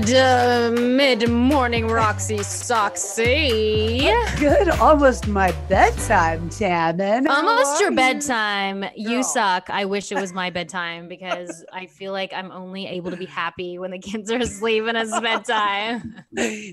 Good uh, mid morning, Roxy Soxy. Good, almost my bedtime. How Almost your you? bedtime. You Girl. suck. I wish it was my bedtime because I feel like I'm only able to be happy when the kids are asleep and it's bedtime.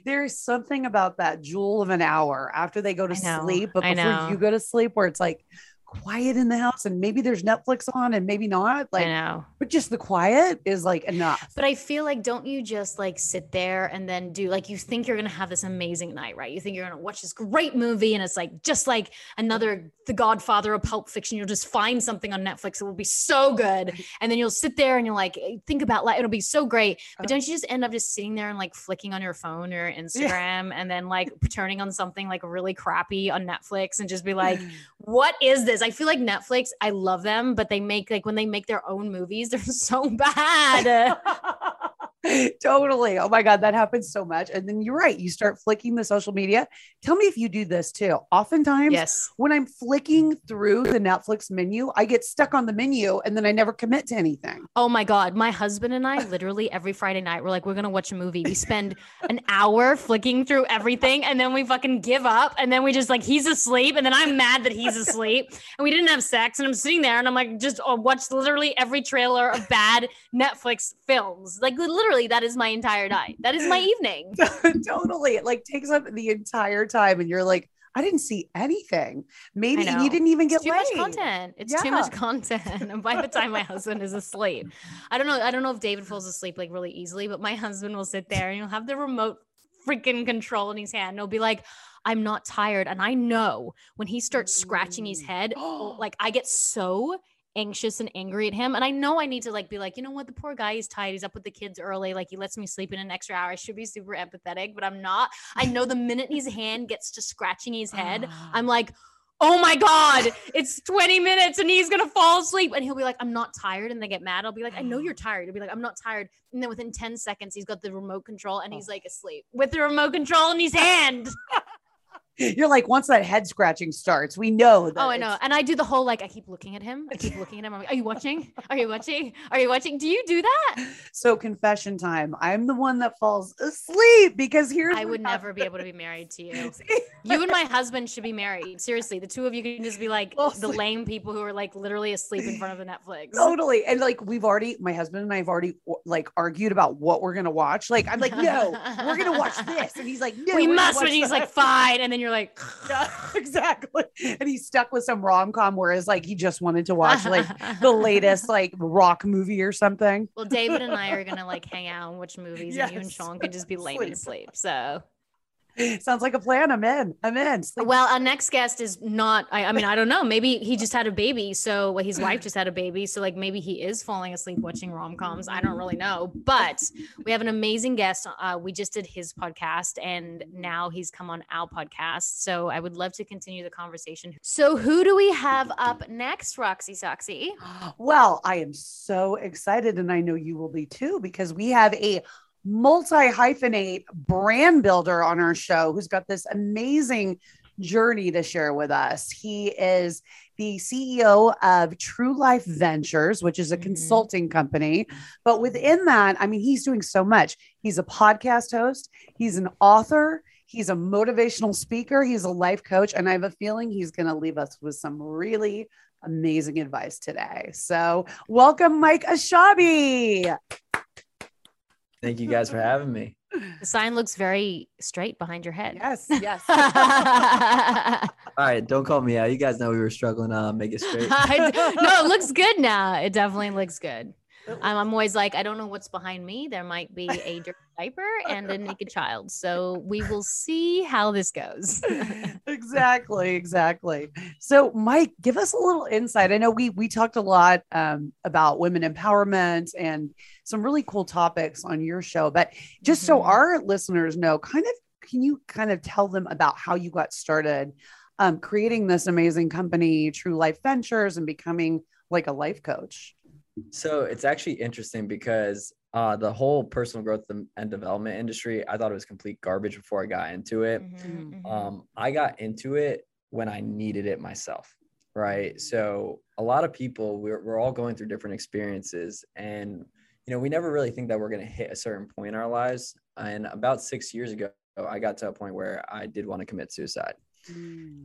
There's something about that jewel of an hour after they go to sleep, but before you go to sleep, where it's like quiet in the house and maybe there's Netflix on and maybe not. Like, I know. but just the quiet is like enough. But I feel like, don't you just like sit there and then do like you think you're gonna have this amazing night, right? You think you're gonna watch this great movie and it's like just like another The Godfather of Pulp Fiction. You'll just find something on Netflix that will be so good, and then you'll sit there and you're like think about like it'll be so great. But Uh-huh. don't you just end up just sitting there and like flicking on your phone or Instagram and then like turning on something like really crappy on Netflix and just be like, what is this? I feel like Netflix, I love them, but they make like when they make their own movies, they're so bad. totally. Oh my God, that happens so much. And then you're right. You start flicking the social media. Tell me if you do this too. Oftentimes, yes. when I'm flicking through the Netflix menu, I get stuck on the menu and then I never commit to anything. Oh my God. My husband and I literally every Friday night, we're like, we're going to watch a movie. We spend an hour flicking through everything and then we fucking give up. And then we just like, he's asleep. And then I'm mad that he's asleep and we didn't have sex. And I'm sitting there and I'm like, just uh, watch literally every trailer of bad Netflix films. Like, literally, that is my entire night. That is my evening. totally. It like takes up the entire time and you're like, I didn't see anything. Maybe you didn't even get It's too much content. It's too much content. And by the time my husband is asleep, I don't know. I don't know if David falls asleep like really easily, but my husband will sit there and he'll have the remote freaking control in his hand. And he'll be like, I'm not tired. And I know when he starts scratching his mm. head, oh, like I get so anxious and angry at him. And I know I need to like be like, you know what, the poor guy is tired. He's up with the kids early. Like he lets me sleep in an extra hour. I should be super empathetic, but I'm not. I know the minute his hand gets to scratching his head, I'm ah. like, oh my God, it's 20 minutes and he's gonna fall asleep. And he'll be like, I'm not tired. And they get mad. I'll be like, I know you're tired. He'll be like, I'm not tired. And then within 10 seconds, he's got the remote control and he's oh. like asleep with the remote control in his hand. You're like, once that head scratching starts, we know that. Oh, I know. And I do the whole like, I keep looking at him. I keep looking at him. I'm like, Are you watching? Are you watching? Are you watching? Do you do that? So confession time. I'm the one that falls asleep because here's I would never happens. be able to be married to you. You and my husband should be married. Seriously, the two of you can just be like Well, the lame people who are like literally asleep in front of the Netflix. Totally. And like we've already, my husband and I have already like argued about what we're gonna watch. Like, I'm like, no, we're gonna watch this. And he's like, no, we must. And he's like, fine. And then you're like, Yeah, exactly. And he's stuck with some rom com, whereas like he just wanted to watch like the latest like rock movie or something. Well, David and I are gonna like hang out and watch movies, and you and Sean can just be lame and sleep. So, Sounds like a plan. I'm in. I'm in. Sleep- well, our next guest is not. I, I mean, I don't know. Maybe he just had a baby. So, well, his wife just had a baby. So, like, maybe he is falling asleep watching rom coms. I don't really know. But we have an amazing guest. Uh, we just did his podcast, and now he's come on our podcast. So, I would love to continue the conversation. So, who do we have up next, Roxy Soxy? Well, I am so excited, and I know you will be too, because we have a multi hyphenate brand builder on our show who's got this amazing journey to share with us. He is the CEO of True Life Ventures, which is a Mhm. consulting company. But within that, I mean, he's doing so much. He's a podcast host, he's an author, He's a motivational speaker, he's a life coach, and I have a feeling he's going to leave us with some really amazing advice today. So, welcome, Mike Ashabi. Thank you guys for having me. The sign looks very straight behind your head. Yes, yes. All right, don't call me out. You guys know we were struggling to uh, make it straight. No, it looks good now. It definitely looks good. I'm, I'm always like, I don't know what's behind me. There might be a dirty diaper and a naked child. So we will see how this goes. exactly, exactly. So, Mike, give us a little insight. I know we we talked a lot um, about women empowerment and some really cool topics on your show, but just so Mhm. our listeners know, kind of, can you kind of tell them about how you got started um, creating this amazing company, True Life Ventures, and becoming like a life coach? So it's actually interesting because uh, the whole personal growth and development industry, I thought it was complete garbage before I got into it. Mhm, mhm. Um, I got into it when I needed it myself, right? So a lot of people, we're, we're all going through different experiences, and you know, we never really think that we're going to hit a certain point in our lives. And about six years ago, I got to a point where I did want to commit suicide.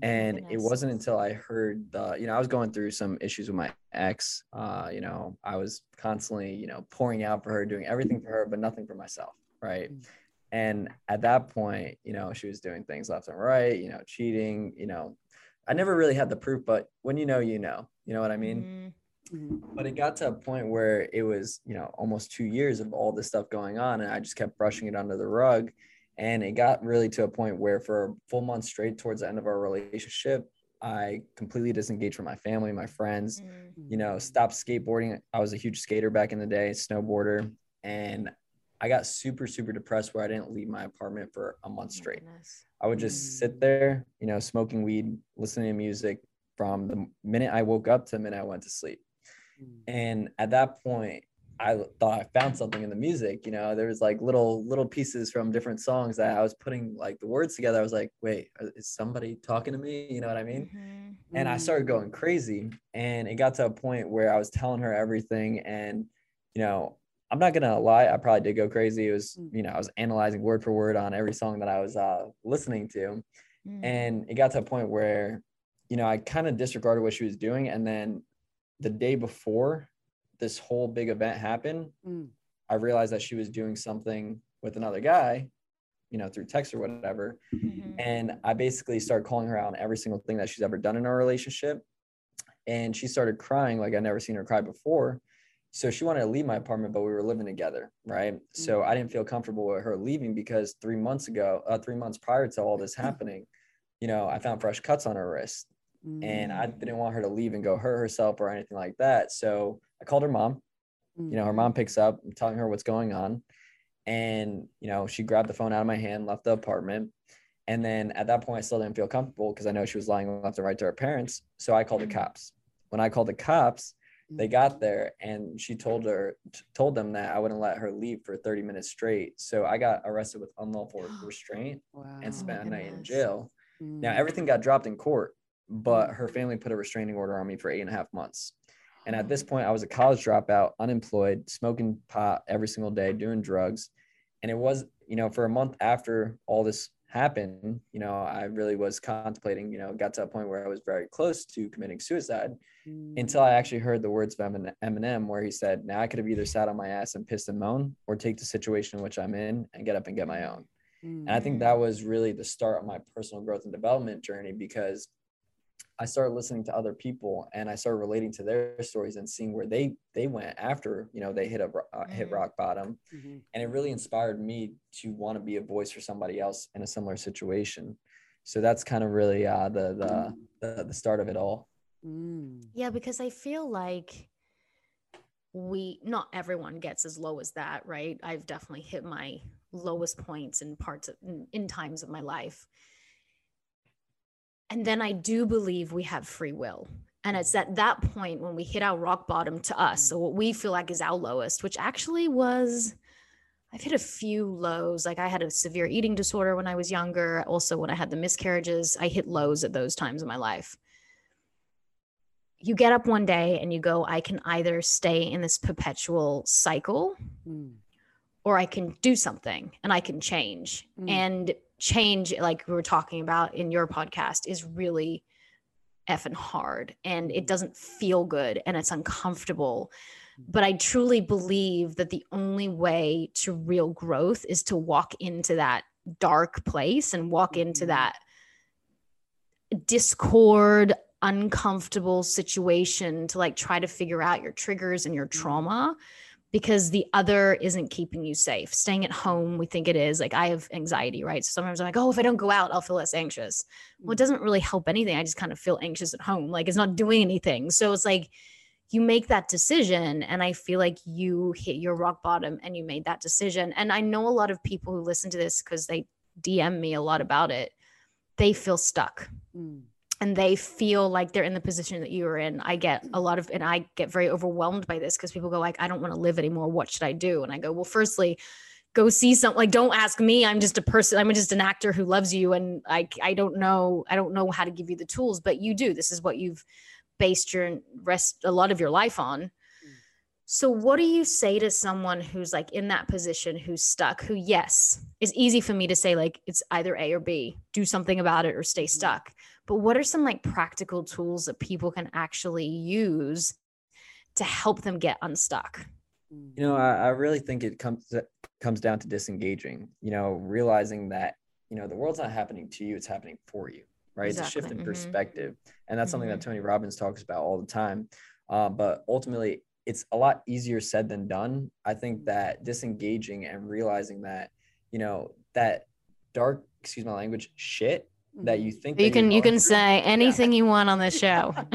And it wasn't until i heard the you know i was going through some issues with my ex uh you know i was constantly you know pouring out for her doing everything for her but nothing for myself right Mm. and at that point you know she was doing things left and right you know cheating you know i never really had the proof but when you know you know you know what i mean Mhm. Mhm. but it got to a point where it was you know almost two years of all this stuff going on and i just kept brushing it under the rug and it got really to a point where for a full month straight towards the end of our relationship i completely disengaged from my family my friends Mhm. you know stopped skateboarding i was a huge skater back in the day snowboarder and i got super super depressed where i didn't leave my apartment for a month straight goodness. I would just sit there, you know, smoking weed, listening to music from the minute I woke up to the minute I went to sleep. And at that point, I thought I found something in the music. You know, there was like little little pieces from different songs that I was putting like the words together. I was like, wait, is somebody talking to me? You know what I mean? Mhm. and I Mm. started going crazy. And it got to a point where I was telling her everything. And, you know, I'm not gonna lie, I probably did go crazy. It was, Mm. you know, I was analyzing word for word on every song that I was uh, listening to. Mhm. And it got to a point where, you know, I kind of disregarded what she was doing. And then the day before this whole big event happened, Mm. I realized that she was doing something with another guy, you know, through text or whatever. Mhm. And I basically started calling her out on every single thing that she's ever done in our relationship. And she started crying like I'd never seen her cry before. So she wanted to leave my apartment, but we were living together, right? So I didn't feel comfortable with her leaving because three months ago, uh, three months prior to all this happening, you know, I found fresh cuts on her wrist and I mm. didn't want her to leave and go hurt herself or anything like that. So I called her mom. You know, her mom mm-hmm. picks up, I'm telling her what's going on. And, you know, she grabbed the phone out of my hand, left the apartment. And then at that point, I still didn't feel comfortable because I know she was lying left and right to her parents. So I called the mm. cops. When I called the cops, they mm-hmm. got there and she told her told them that I wouldn't let her leave for 30 minutes straight. So I got arrested with unlawful restraint wow. and spent a night in jail. Mm. Now everything got dropped in court, but her family put a restraining order on me for eight and a half months. And at this point, I was a college dropout, unemployed, smoking pot every single day, doing drugs. And it was, you know, for a month after all this happened, you know, I really was contemplating, you know, got to a point where I was very close to committing suicide Mm. until I actually heard the words of Eminem, where he said, Now I could have either sat on my ass and pissed and moan or take the situation in which I'm in and get up and get my own. Mm. And I think that was really the start of my personal growth and development journey because I started listening to other people and I started relating to their stories and seeing where they they went after you know they hit a uh, hit Mhm. rock bottom, Mhm. and it really inspired me to want to be a voice for somebody else in a similar situation. So that's kind of really uh, the, the the the start of it all. Mm. Yeah, because I feel like we not everyone gets as low as that, right? I've definitely hit my lowest points in parts of in, in times of my life. And then I do believe we have free will. And it's at that point when we hit our rock bottom to us. So what we feel like is our lowest, which actually was I've hit a few lows. Like I had a severe eating disorder when I was younger. Also, when I had the miscarriages, I hit lows at those times in my life you get up one day and you go, I can either stay in this perpetual cycle Mm. or I can do something and I can change. Mm. And change like we were talking about in your podcast is really effing hard and it doesn't feel good and it's uncomfortable. But i truly believe that the only way to real growth is to walk into that dark place and walk into Mhm. that discord uncomfortable situation to like try to figure out your triggers and your trauma because the other isn't keeping you safe. Staying at home, we think it is. Like I have anxiety, right? So sometimes I'm like, oh, if I don't go out, I'll feel less anxious. Well, it doesn't really help anything. I just kind of feel anxious at home. Like it's not doing anything. So it's like you make that decision. And I feel like you hit your rock bottom and you made that decision. And I know a lot of people who listen to this because they DM me a lot about it, they feel stuck Mm. And they feel like they're in the position that you are in. I get a lot of, and I get very overwhelmed by this because people go like, I don't want to live anymore. What should I do? And I go, well, firstly, go see something. Like, don't ask me. I'm just a person. I'm just an actor who loves you, and I, I don't know, I don't know how to give you the tools, but you do. This is what you've based your rest a lot of your life on. So, what do you say to someone who's like in that position, who's stuck, who, yes, it's easy for me to say, like, it's either A or B, do something about it or stay stuck. But what are some like practical tools that people can actually use to help them get unstuck? You know, I, I really think it comes comes down to disengaging. You know, realizing that you know the world's not happening to you; it's happening for you. Right? It's a shift Exactly. in Mhm. perspective, and that's something that Mhm. Tony Robbins talks about all the time. Uh, but ultimately, it's a lot easier said than done. I think that disengaging and realizing that you know that dark, excuse my language, shit that you think You can you can through- say anything you want on this show.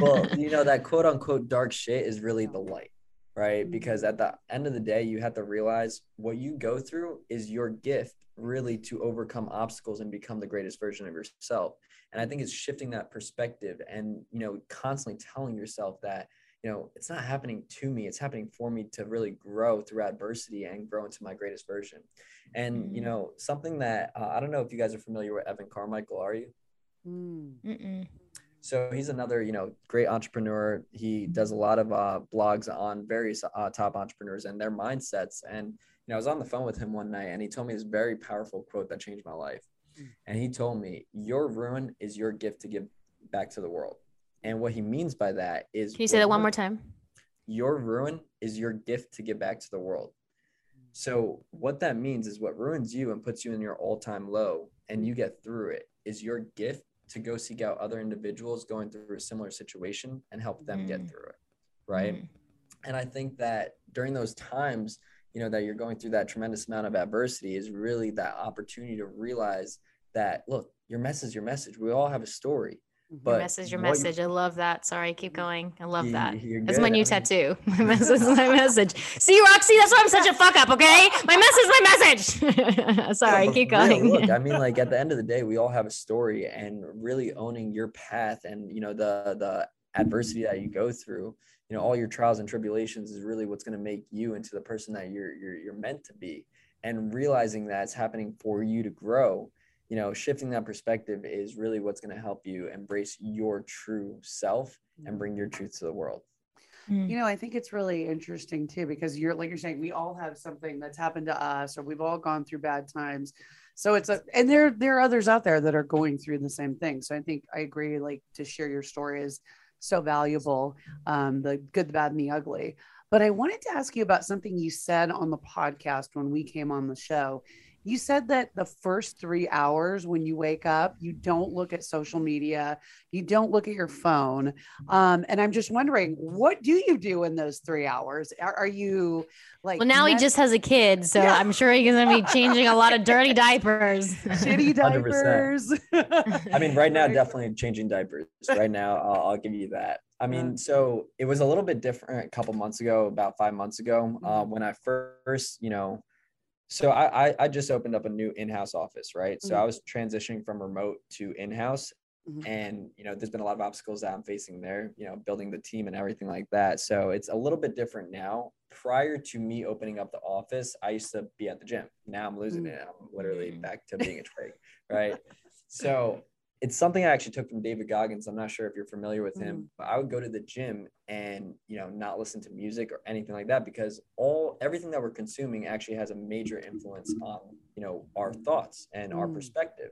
well, you know, that quote unquote dark shit is really the light, right? Mhm. Because at the end of the day, you have to realize what you go through is your gift really to overcome obstacles and become the greatest version of yourself. And I think it's shifting that perspective and, you know, constantly telling yourself that, you know, it's not happening to me, it's happening for me to really grow through adversity and grow into my greatest version. And, you Mhm. know, something that uh, I don't know if you guys are familiar with Evan Carmichael, are you? Mm. Mm-mm. So he's another, you know, great entrepreneur. He does a lot of uh, blogs on various uh, top entrepreneurs and their mindsets. And you know, I was on the phone with him one night, and he told me this very powerful quote that changed my life. Mm. And he told me, "Your ruin is your gift to give back to the world." And what he means by that is, Can you say that one more time? Your ruin is your gift to give back to the world. So what that means is what ruins you and puts you in your all-time low, and you get through it, is your gift to go seek out other individuals going through a similar situation and help them get Mm. through it right Mm. and i think that during those times you know that you're going through that tremendous amount of adversity is really that opportunity to realize that look your message is your message we all have a story Your message, your what you- message. I love that. Sorry, keep going. I love You- that. That's my new tattoo. My message is my message. See, Roxy, that's why I'm such a fuck up, okay? My message, is my message. Sorry, No, keep but real, going. look, I mean, like at the end of the day, we all have a story, and really owning your path and you know the the adversity that you go through, you know, all your trials and tribulations is really what's going to make you into the person that you're you're you're meant to be. And realizing that it's happening for you to grow, you know, shifting that perspective is really what's going to help you embrace your true self and bring your truth to the world. Mm. You know, I think it's really interesting too because you're like you're saying we all have something that's happened to us or we've all gone through bad times. So it's a and there there are others out there that are going through the same thing. So I think I agree like to share your story is so valuable. Um the good, the bad and the ugly. But I wanted to ask you about something you said on the podcast when we came on the show. You said that the first three hours when you wake up, you don't look at social media, you don't look at your phone. Um, and I'm just wondering, what do you do in those three hours? Are, are you like Well, now he just has a kid, so Yeah. I'm sure he's gonna be changing a lot of dirty diapers. shitty diapers? I mean, right now, definitely changing diapers. Right now, I'll, I'll give you that. I mean, so it was a little bit different a couple months ago, about five months ago, uh, Mhm. when I first, you know, so I, I I just opened up a new in-house office, right? So Mhm. I was transitioning from remote to in-house, Mhm. and you know, there's been a lot of obstacles that I'm facing there, you know, building the team and everything like that. So it's a little bit different now. Prior to me opening up the office, I used to be at the gym. Now I'm losing Mm. it. I'm literally Mm. back to being a twig, right? So it's something I actually took from David Goggins. I'm not sure if you're familiar with him, but I would go to the gym and you know not listen to music or anything like that because all everything that we're consuming actually has a major influence on you know our thoughts and our Mm. perspective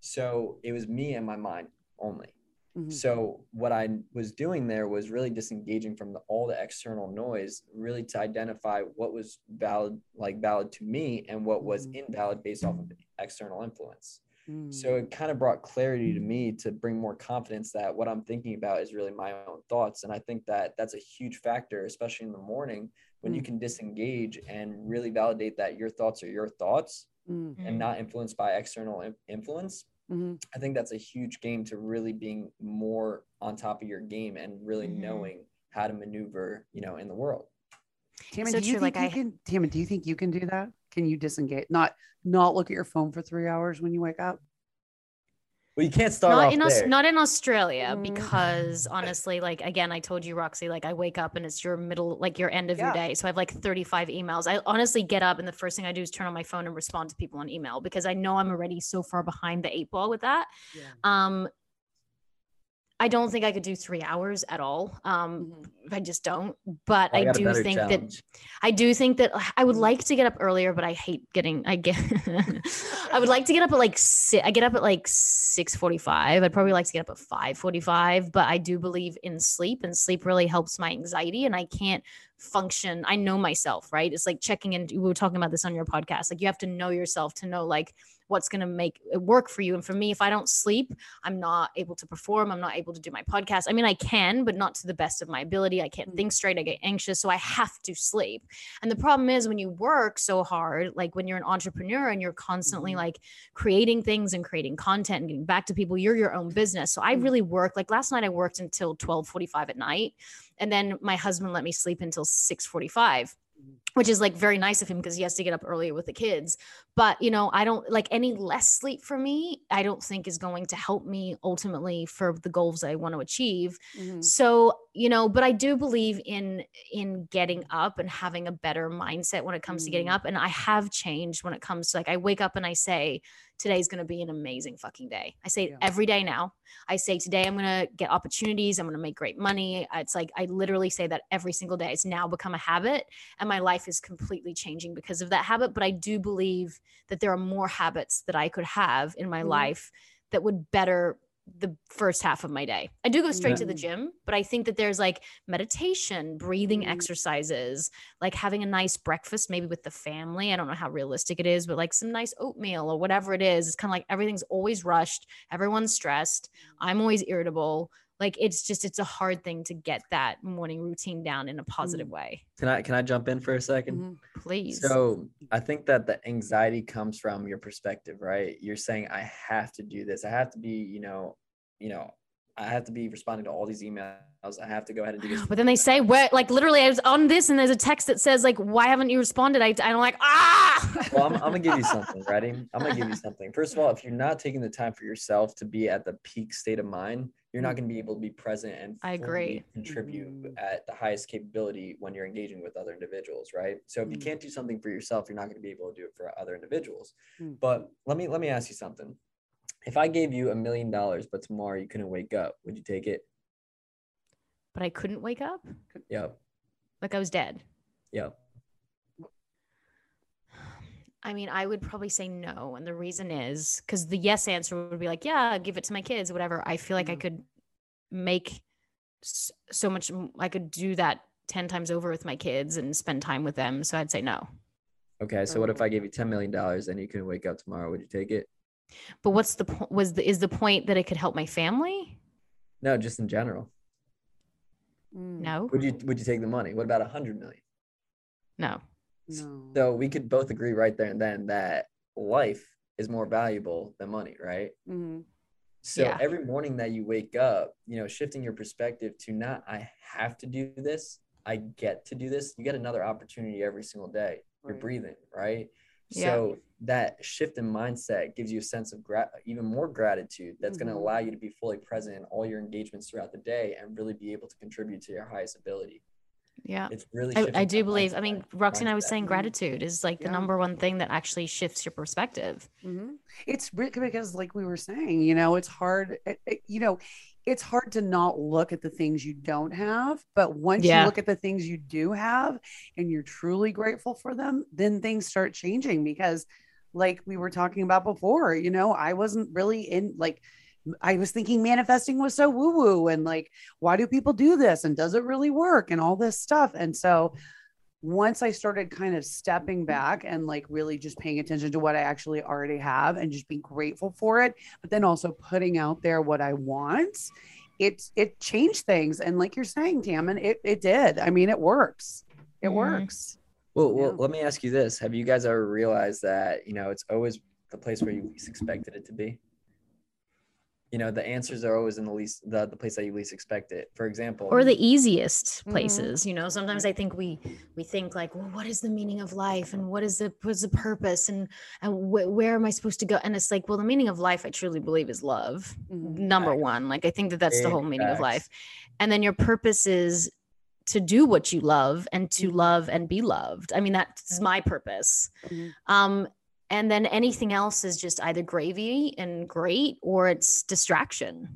so it was me and my mind only Mhm. so what I was doing there was really disengaging from the, all the external noise, really to identify what was valid, like valid to me, and what was Mhm. invalid based off of external influence. Mm. So it kind of brought clarity to me to bring more confidence that what I'm thinking about is really my own thoughts, and I think that that's a huge factor, especially in the morning when you Mm. can disengage and really validate that your thoughts are your thoughts Mm. and not influenced by external in- influence. Mhm. I think that's a huge game to really being more on top of your game and really Mhm. knowing how to maneuver, you know, in the world. Tammy, So do you true, think like you I- can? Tammy, do you think you can do that? Can you disengage? Not not look at your phone for three hours when you wake up? Well, you can't start not off in Aus- there. not in Australia Mm. because honestly, like again, I told you, Roxy, like I wake up and it's your middle, like your end of your day. So I have like 35 emails. I honestly get up and the first thing I do is turn on my phone and respond to people on email because I know I'm already so far behind the eight ball with that. Yeah. Um, I don't think I could do three hours at all. Um, Mhm. I just don't. But I I, do think that. I do think that I would like to get up earlier, but I hate getting. I get. I would like to get up at like si- I get up at like six forty five. I'd probably like to get up at five forty five, but I do believe in sleep, and sleep really helps my anxiety, and I can't function. I know myself, right? It's like checking in. We were talking about this on your podcast. Like you have to know yourself to know like what's going to make it work for you. And for me, if I don't sleep, I'm not able to perform. I'm not able to do my podcast. I mean, I can, but not to the best of my ability. I can't Mm. think straight. I get anxious. So I have to sleep. And the problem is when you work so hard, like when you're an entrepreneur and you're constantly Mhm. like creating things and creating content and getting back to people, you're your own business. So I Mm. really work. Like last night, I worked until 12:45 at night, and then my husband let me sleep until 6:45 Mhm. Which is like very nice of him because he has to get up earlier with the kids. But you know, I don't like any less sleep for me. I don't think is going to help me ultimately for the goals I want to achieve. Mhm. So, you know, but I do believe in in getting up and having a better mindset when it comes to getting Mm. up and I have changed when it comes to like I wake up and I say today's going to be an amazing fucking day. I say Yeah. every day now. I say today I'm going to get opportunities, I'm going to make great money. It's like I literally say that every single day. It's now become a habit and my life is completely changing because of that habit, but I do believe that there are more habits that I could have in my Mhm. life that would better the first half of my day. I do go straight to the gym, but I think that there's like meditation, breathing Mhm. exercises, like having a nice breakfast, maybe with the family. I don't know how realistic it is, but like some nice oatmeal or whatever it is. It's kind of like everything's always rushed, everyone's stressed. I'm always irritable. Like it's just, it's a hard thing to get that morning routine down in a positive way. Can I can I jump in for a 2nd Mhm. Please. So I think that the anxiety comes from your perspective, right? You're saying I have to do this. I have to be, you know, you know, I have to be responding to all these emails. I have to go ahead and do this. But then they say, where, like, literally, I was on this, and there's a text that says, like, why haven't you responded? I, I'm like, ah. well, I'm, I'm gonna give you something. Ready? I'm gonna give you something. First of all, if you're not taking the time for yourself to be at the peak state of mind, you're not gonna be able to be present and I agree. contribute Mhm. at the highest capability when you're engaging with other individuals, right? So if you Mm. can't do something for yourself, you're not gonna be able to do it for other individuals. Mm. But let me let me ask you something. If I gave you a million dollars, but tomorrow you couldn't wake up, would you take it? but I couldn't wake up. Yep. Like I was dead. Yep. I mean, I would probably say no. And the reason is because the yes answer would be like, yeah, give it to my kids, whatever. I feel like I Mhm. could make so much, I could do that 10 times over with my kids and spend time with them. So I'd say no. Okay. So what if I gave you ten million dollars and you couldn't wake up tomorrow? Would you take it? But what's the point? Was the, is the point that it could help my family? No, just in general. Mm. No, Would you would you take the money? What about a hundred million? no. No. So we could both agree right there and then that life is more valuable than money, right? Mhm. So Yeah. every morning that you wake up, you know, shifting your perspective to not I have to do this, I get to do this. You get another opportunity every single day. You're breathing, right? Yeah. So that shift in mindset gives you a sense of gra- even more gratitude that's going Mhm. to allow you to be fully present in all your engagements throughout the day and really be able to contribute to your highest ability. Yeah. It's really I, I do believe, I mean, Roxy and I was saying gratitude is like the number one thing that actually shifts your perspective. Mhm. It's because, like we were saying, you know, it's hard. It, it- you know, it's hard to not look at the things you don't have. But once Yeah. you look at the things you do have, and you're truly grateful for them, then things start changing. Because like we were talking about before, you know, I wasn't really in like I was thinking manifesting was so woo woo and like, why do people do this? And does it really work? And all this stuff. And so once I started kind of stepping back and like really just paying attention to what I actually already have and just being grateful for it, but then also putting out there what I want, it it changed things. And like you're saying, Tammin, it it did. I mean, it works. It Mhm. works. Well, Yeah. well, let me ask you this: Have you guys ever realized that you know it's always the place where you least expected it to be? You know, the answers are always in the least the, the place that you least expect it. For example, or the easiest Mhm. places you know sometimes i think we we think like well what is the meaning of life and what is the what's the purpose and and wh- where am i supposed to go and it's like well the meaning of life i truly believe is love Mhm. number Facts. one like i think that that's the whole meaning of life and then your purpose is to do what you love and to Mhm. love and be loved i mean that's my purpose Mhm. um and then anything else is just either gravy and great or it's distraction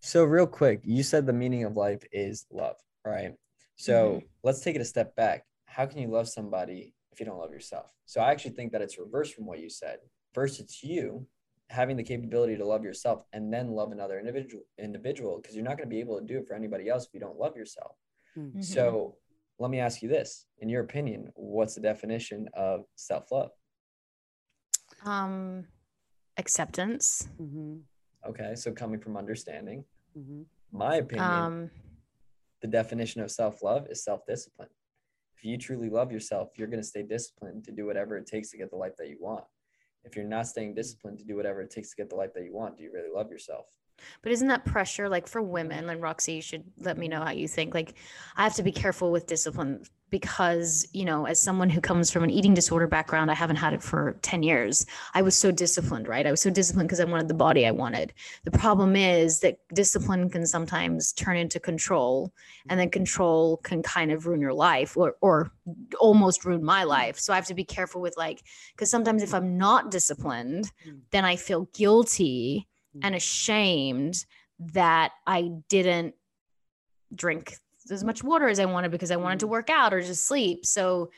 So real quick, you said the meaning of life is love, right? So Mm-hmm. let's take it a step back. How can you love somebody if you don't love yourself? So I actually think that it's reversed from what you said. First, it's you having the capability to love yourself and then love another individual individual because you're not going to be able to do it for anybody else if you don't love yourself. Mhm. Mhm. So let me ask you this. In your opinion, what's the definition of self-love? Um acceptance Mhm. Okay, so coming from understanding. Mhm. My opinion, um the definition of self-love is self-discipline if you truly love yourself you're going to stay disciplined to do whatever it takes to get the life that you want if you're not staying disciplined to do whatever it takes to get the life that you want do you really love yourself But isn't that pressure like for women? And Roxy, you should let me know how you think. Like, I have to be careful with discipline because, you know, as someone who comes from an eating disorder background, I haven't had it for 10 years. I was so disciplined, right? I was so disciplined because I wanted the body I wanted. The problem is that discipline can sometimes turn into control, and then control can kind of ruin your life or, or almost ruin my life. So I have to be careful with like, because sometimes if I'm not disciplined, Mm. then I feel guilty Mm. and ashamed that I didn't drink as much water as I wanted because I wanted to Mm. work out or just sleep. So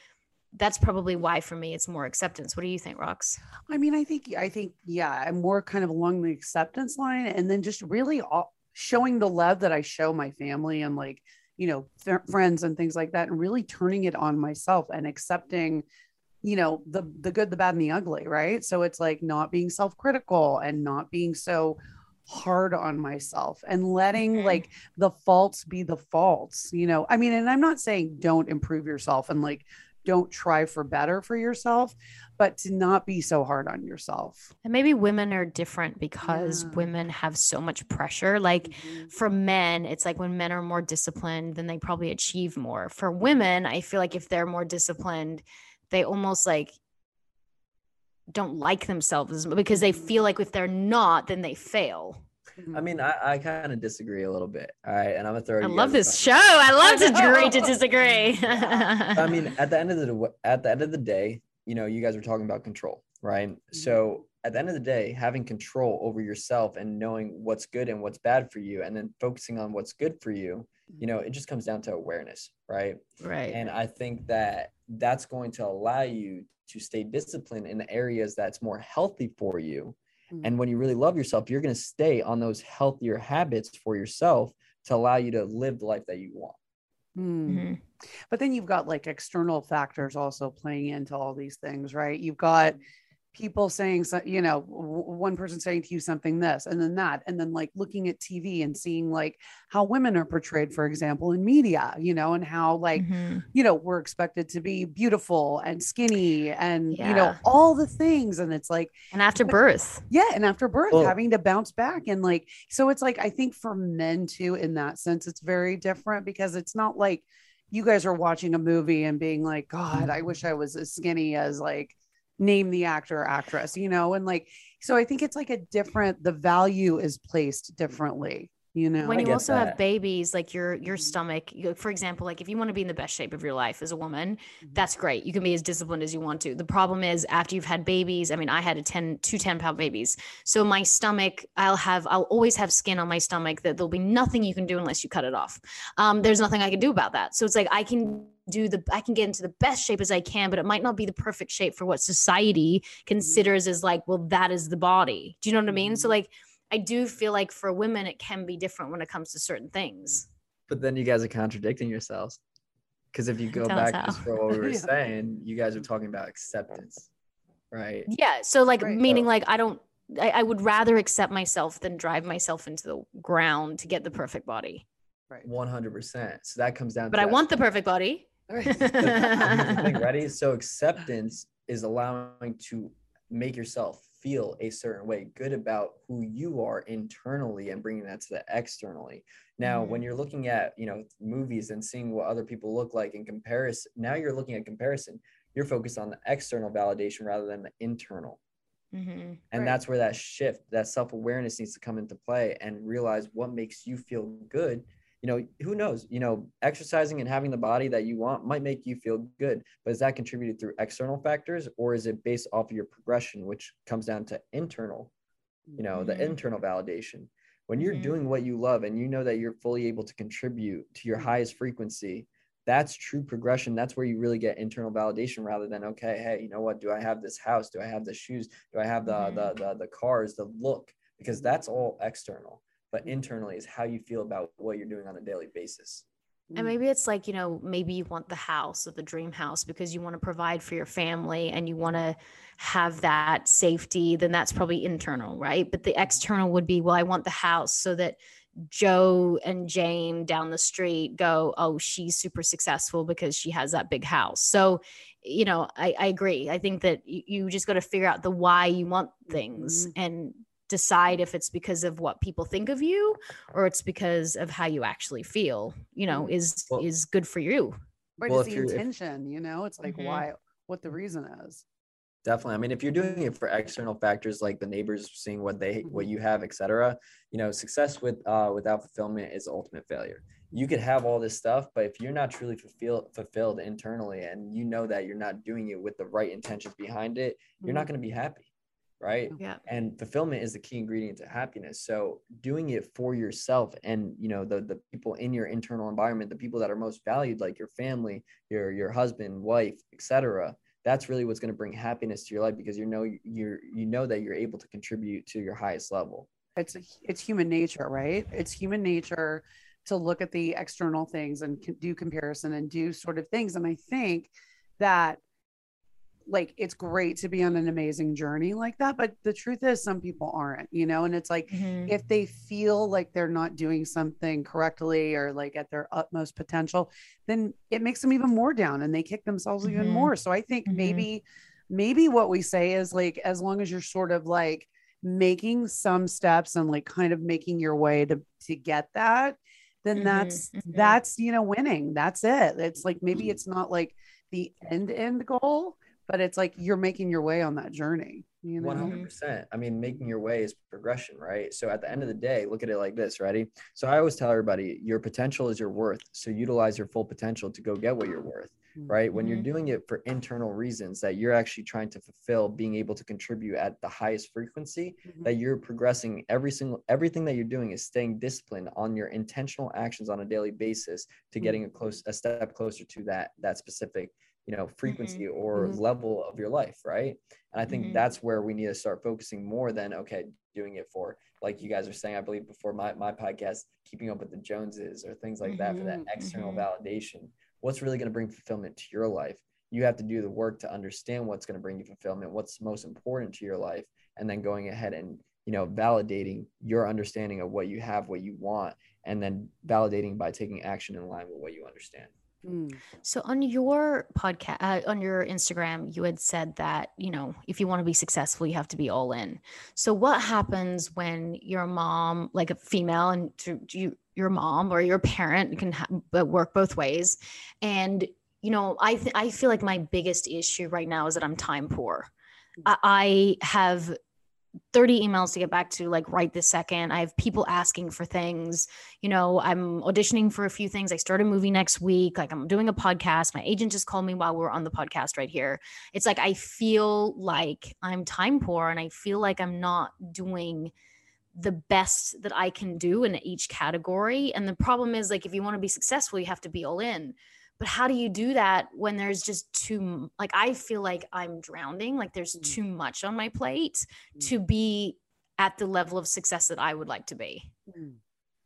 that's probably why for me it's more acceptance. What do you think, Rox? I mean, I think, I think, yeah, I'm more kind of along the acceptance line and then just really all, showing the love that I show my family and like, you know, fr- friends and things like that, and really turning it on myself and accepting, you know, the the good, the bad, and the ugly, right? So it's like not being self-critical and not being so hard on myself and letting like the faults be the faults, you know. I mean, and I'm not saying don't improve yourself and like don't try for better for yourself, but to not be so hard on yourself. And maybe women are different because Yeah. women have so much pressure. Like Mhm. for men, it's like when men are more disciplined, then they probably achieve more. For women, I feel like if they're more disciplined, they almost like don't like themselves because they feel like if they're not, then they fail. i mean i, I kind of disagree a little bit all right and i'm gonna throw I love this show. I love to agree to disagree. I mean, at the end of the at the end of the day, you know, you guys were talking about control, right? Mm-hmm. So at the end of the day, having control over yourself and knowing what's good and what's bad for you, and then focusing on what's good for you, you know, it just comes down to awareness, right? right. And I think that that's going to allow you to stay disciplined in the areas that's more healthy for you. And when you really love yourself, you're going to stay on those healthier habits for yourself to allow you to live the life that you want. Mm. Mhm. But then you've got like external factors also playing into all these things, right? You've got people saying, so, you know, one person saying to you something this and then that, and then like looking at TV and seeing like how women are portrayed, for example, in media, you know, and how like, Mhm. you know, we're expected to be beautiful and skinny and, you know, all the things. And it's like, And after birth, yeah. And after birth, Well- having to bounce back. And like, so it's like, I think for men too, in that sense, it's very different because it's not like you guys are watching a movie and being like, God, I wish I was as skinny as like, name the actor or actress, you know? And like, so I think it's like a different, the value is placed differently you know? When you get also have babies like your your stomach you, for example like if you want to be in the best shape of your life as a woman Mhm. that's great. You can be as disciplined as you want to. The problem is after you've had babies i mean i had a 10 two 10 pound babies. So my stomach i'll have i'll always have skin on my stomach that there'll be nothing you can do unless you cut it off. Um, there's nothing i can do about that. So it's like i can do the i can get into the best shape as i can but it might not be the perfect shape for what society considers as like well that is the body. Do you know what i mean? So Mhm. like I do feel like for women it can be different when it comes to certain things. But then you guys are contradicting yourselves. Because if you go Tell back just for what we were Yeah. saying, you guys are talking about acceptance, right? Yeah. So like Right. meaning So- like I don't I, I would rather accept myself than drive myself into the ground to get the perfect body. right 100%. So that comes down But to I that want the perfect body. But here's the thing, ready? So acceptance is allowing to make yourself feel a certain way, good about who you are internally and bringing that to the externally. Now, when Mhm. you're looking at, you know, movies and seeing what other people look like in comparison, now you're looking at comparison. You're focused on the external validation rather than the internal. Mhm. And Right. that's where that shift, that self-awareness needs to come into play and realize what makes you feel good. You know, who knows? You know, exercising and having the body that you want might make you feel good, but is that contributed through external factors or is it based off of your progression, which comes down to internal, you know, the Mhm. internal validation? When you're Mhm. doing what you love and you know that you're fully able to contribute to your Mhm. highest frequency, that's true progression. That's where you really get internal validation rather than, okay, hey, you know what? Do I have this house? Do I have the shoes? Do I have the Mhm. the, the the cars, the look? Because that's all external. But internally is how you feel about what you're doing on a daily basis. Mm. And maybe it's like, you know, maybe you want the house or the dream house because you want to provide for your family and you want to have that safety, then that's probably internal, right? But the external would be, well, I want the house so that Joe and Jane down the street go, oh, she's super successful because she has that big house. So, you know, I, I agree. I think that you, you just got to figure out the why you want things Mhm. and decide if it's because of what people think of you or it's because of how you actually feel you know Mm. is Well- is good for you right well, it's the you're- if- intention you know it's like Mhm. why what the reason is Definitely. I mean, if you're doing it for external factors like the neighbors seeing what they what you have, etc., you know, success with uh without fulfillment is ultimate failure. You could have all this stuff, but if you're not truly fulfilled fulfilled internally and you know that you're not doing it with the right intentions behind it, you're not going to be happy, right? yeah and fulfillment is the key ingredient to happiness. So doing it for yourself and you know the the people in your internal environment the people that are most valued like your family your your husband wife etc that's really what's going to bring happiness to your life because you know you're you know that you're able to contribute to your highest level. It's it's human nature right? It's human nature to look at the external things and do comparison and do sort of things. And i think that like it's great to be on an amazing journey like that but the truth is some people aren't you know and it's like Mhm. if they feel like they're not doing something correctly or like at their utmost potential then it makes them even more down and they kick themselves even Mhm. more so i think Mhm. maybe maybe what we say is like as long as you're sort of like making some steps and like kind of making your way to to get that then Mhm, that's mhm. that's you know winning that's it it's like maybe it's not like the end end goal but it's like you're making your way on that journey you know? 100% i mean making your way is progression right? So at the end of the day look at it like this ready? So i always tell everybody your potential is your worth so utilize your full potential to go get what you're worth right? When you're Mhm. doing it for internal reasons that you're actually trying to fulfill being able to contribute at the highest frequency Mhm. that you're progressing every single everything that you're doing is staying disciplined on your intentional actions on a daily basis to getting a close a step closer to that that specific you know frequency or Mhm. level of your life right and i think Mhm. that's where we need to start focusing more than okay doing it for like you guys are saying i believe before my, my podcast keeping up with the joneses or things like that for that Mhm, external mhm. validation what's really going to bring fulfillment to your life you have to do the work to understand what's going to bring you fulfillment what's most important to your life and then going ahead and you know validating your understanding of what you have what you want and then validating by taking action in line with what you understand Mm. so on your podcast uh, on your instagram you had said that you know if you want to be successful you have to be all in. So what happens when your mom like a female and you your mom or your parent can ha- work both ways? And you know i th- i feel like my biggest issue right now is that i'm time poor. I, I have 30 emails to get back to like right this second. I have people asking for things. You know, I'm auditioning for a few things. I start a movie next week. Like I'm doing a podcast. My agent just called me while we are on the podcast right here. It's like I feel like I'm time poor and I feel like I'm not doing the best that I can do in each category. And the problem is like if you want to be successful, you have to be all in but how do you do that when there's just too like i feel like i'm drowning like there's mm. too much on my plate mm. to be at the level of success that i would like to be mm.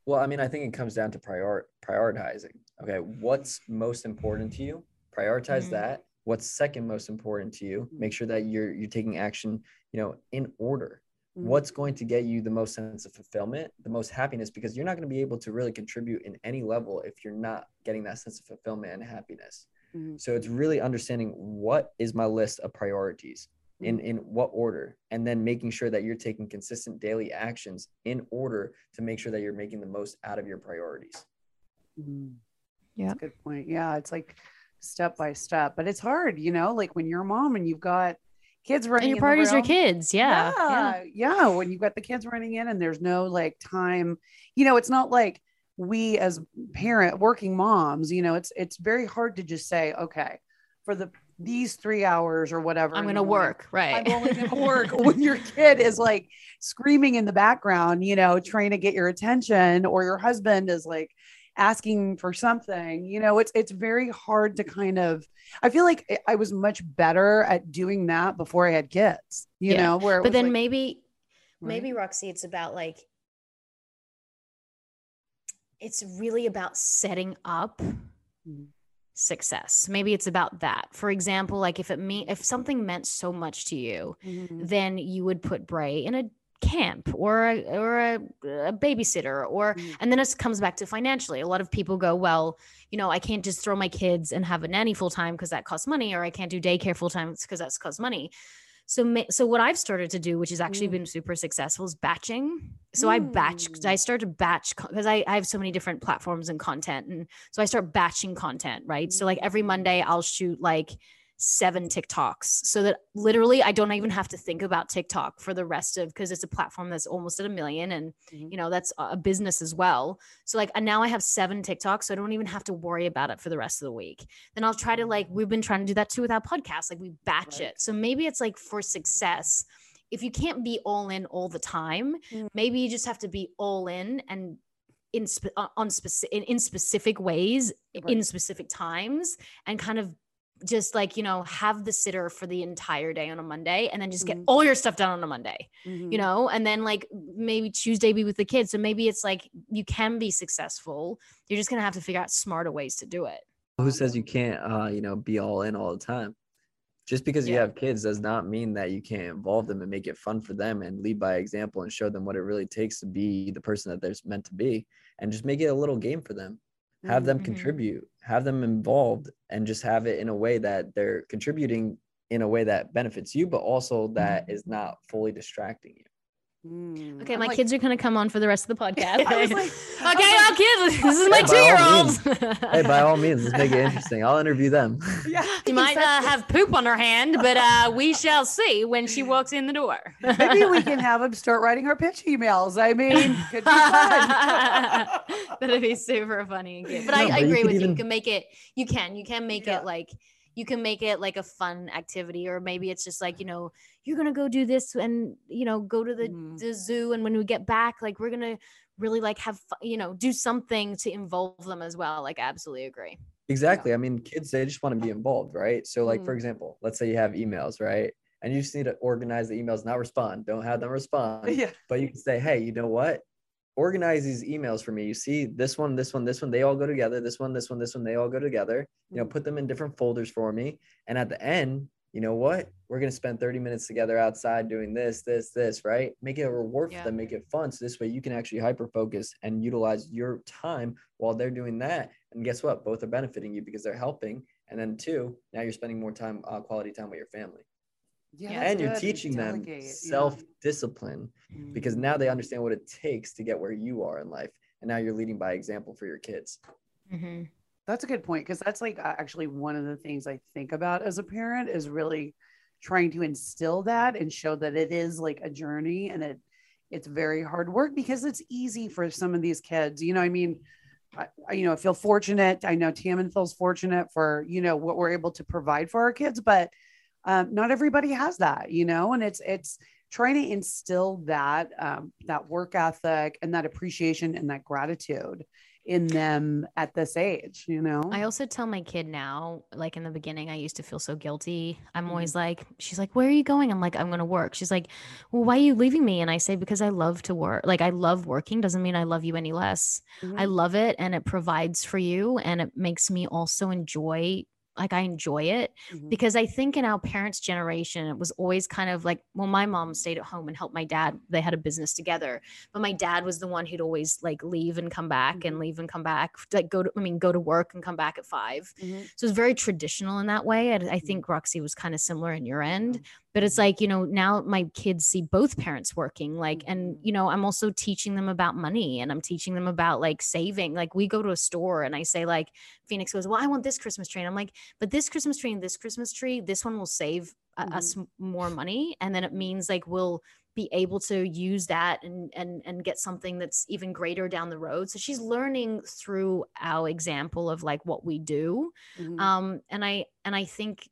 well i mean i think it comes down to prior prioritizing okay what's most important to you prioritize mm-hmm. that what's second most important to you make sure that you're you're taking action you know in order Mm-hmm. What's going to get you the most sense of fulfillment, the most happiness, because you're not going to be able to really contribute in any level if you're not getting that sense of fulfillment and happiness. Mm-hmm. So it's really understanding what is my list of priorities in mm-hmm. in what order and then making sure that you're taking consistent daily actions in order to make sure that you're making the most out of your priorities mm-hmm. yeah good point yeah it's like step by step but it's hard you know like when you're a mom and you've got kids running and your parties are kids yeah. yeah. yeah yeah when you've got the kids running in and there's no like time you know it's not like we as parent working moms you know it's it's very hard to just say okay for the these three hours or whatever i'm gonna work right i'm only gonna work when your kid is like screaming in the background you know trying to get your attention or your husband is like asking for something you know it's it's very hard to kind of i feel like i was much better at doing that before i had kids you yeah. know where but then like, maybe right? maybe roxy it's about like it's really about setting up mm-hmm. success maybe it's about that for example like if it mean if something meant so much to you mm-hmm. then you would put bray in a camp or a, or a, a babysitter or mm. and then it comes back to financially a lot of people go well you know i can't just throw my kids and have a nanny full time because that costs money or i can't do daycare full time because that's costs money so so what i've started to do which has actually mm. been super successful is batching so mm. i batch i mm. start to batch because I, I have so many different platforms and content and so i start batching content right so like every monday i'll shoot like seven TikToks so that literally I don't even have to think about TikTok for the rest of because it's a platform that's almost at a million and mm-hmm. you know that's a business as well. So like and now I have seven TikToks so I don't even have to worry about it for the rest of the week. Then I'll try to like we've been trying to do that too with our podcast like we batch right. it. So maybe it's like for success if you can't be all in all the time, mm-hmm. maybe you just have to be all in and in spe- on specific in, in specific ways right. in specific times and kind of just like you know have the sitter for the entire day on a monday and then just get mm-hmm. all your stuff done on a monday mm-hmm. you know and then like maybe tuesday be with the kids so maybe it's like you can be successful you're just gonna have to figure out smarter ways to do it who says you can't uh you know be all in all the time just because yeah. you have kids does not mean that you can't involve them and make it fun for them and lead by example and show them what it really takes to be the person that they're meant to be and just make it a little game for them have them mm-hmm. contribute have them involved and just have it in a way that they're contributing in a way that benefits you but also that mm-hmm. not fully distracting you Mm, okay, I'm my like, kids are gonna come on for the rest of the podcast. like, okay, like, kids, this is my two year olds. hey, by all means, let's make it interesting. I'll interview them. Yeah, she might uh, have poop on her hand, but uh, we shall see when she walks in the door. Maybe we can have them start writing her pitch emails. I mean, could be fun. That'd be super funny. But no, I, but I agree with even... you. You can make it. You can. You can make yeah. it like you can make it like a fun activity or maybe it's just like you know you're gonna go do this and you know go to the, mm. the zoo and when we get back like we're gonna really like have you know do something to involve them as well like absolutely agree exactly yeah. i mean kids they just want to be involved right so like mm. for example let's say you have emails right and you just need to organize the emails not respond don't have them respond yeah. but you can say hey you know what organize these emails for me. You see this one, this one, this one, they all go together. This one, this one, this one, they all go together. You know, put them in different folders for me. And at the end, you know what? We're going to spend 30 minutes together outside doing this, this, this, right? Make it a reward yeah. for them, make it fun. So this way you can actually hyper focus and utilize your time while they're doing that. And guess what? Both are benefiting you because they're helping. And then two, now you're spending more time, uh, quality time with your family. Yeah, and you're teaching them self discipline yeah. because now they understand what it takes to get where you are in life. And now you're leading by example for your kids. Mm-hmm. That's a good point because that's like actually one of the things I think about as a parent is really trying to instill that and show that it is like a journey and it it's very hard work because it's easy for some of these kids. You know, I mean, I, you know, I feel fortunate. I know Tammin feels fortunate for, you know, what we're able to provide for our kids, but um, not everybody has that, you know, and it's, it's trying to instill that, um, that work ethic and that appreciation and that gratitude in them at this age, you know? I also tell my kid now, like in the beginning, I used to feel so guilty. I'm Mhm. always like, she's like, Where are you going? I'm like, I'm going to work. She's like, Well, why are you leaving me? And I say, Because I love to work. Like, I love working, doesn't mean I love you any less. I Mhm. love it and it provides for you and it makes me also enjoy like I enjoy it Mhm. because I think in our parents' generation, it was always kind of like, well, my mom stayed at home and helped my dad. They had a business together, but my dad was the one who'd always like leave and come back and Mhm. leave and come back, like go to, I mean, go to work and come back at five. Mhm. So it's very traditional in that way. And Mm-hmm. I think Roxy was kind of similar in your end, but it's like, you know, now my kids see both parents working, like, and, you know, I'm also teaching them about money and I'm teaching them about like saving. Like, we go to a store and I say, like, Phoenix goes, Well, I want this Christmas tree. And I'm like, But this Christmas tree and this Christmas tree, this one will save Mhm. us more money. And then it means like we'll, be able to use that and and and get something that's even greater down the road so she's learning through our example of like what we do Mhm. um and i and i think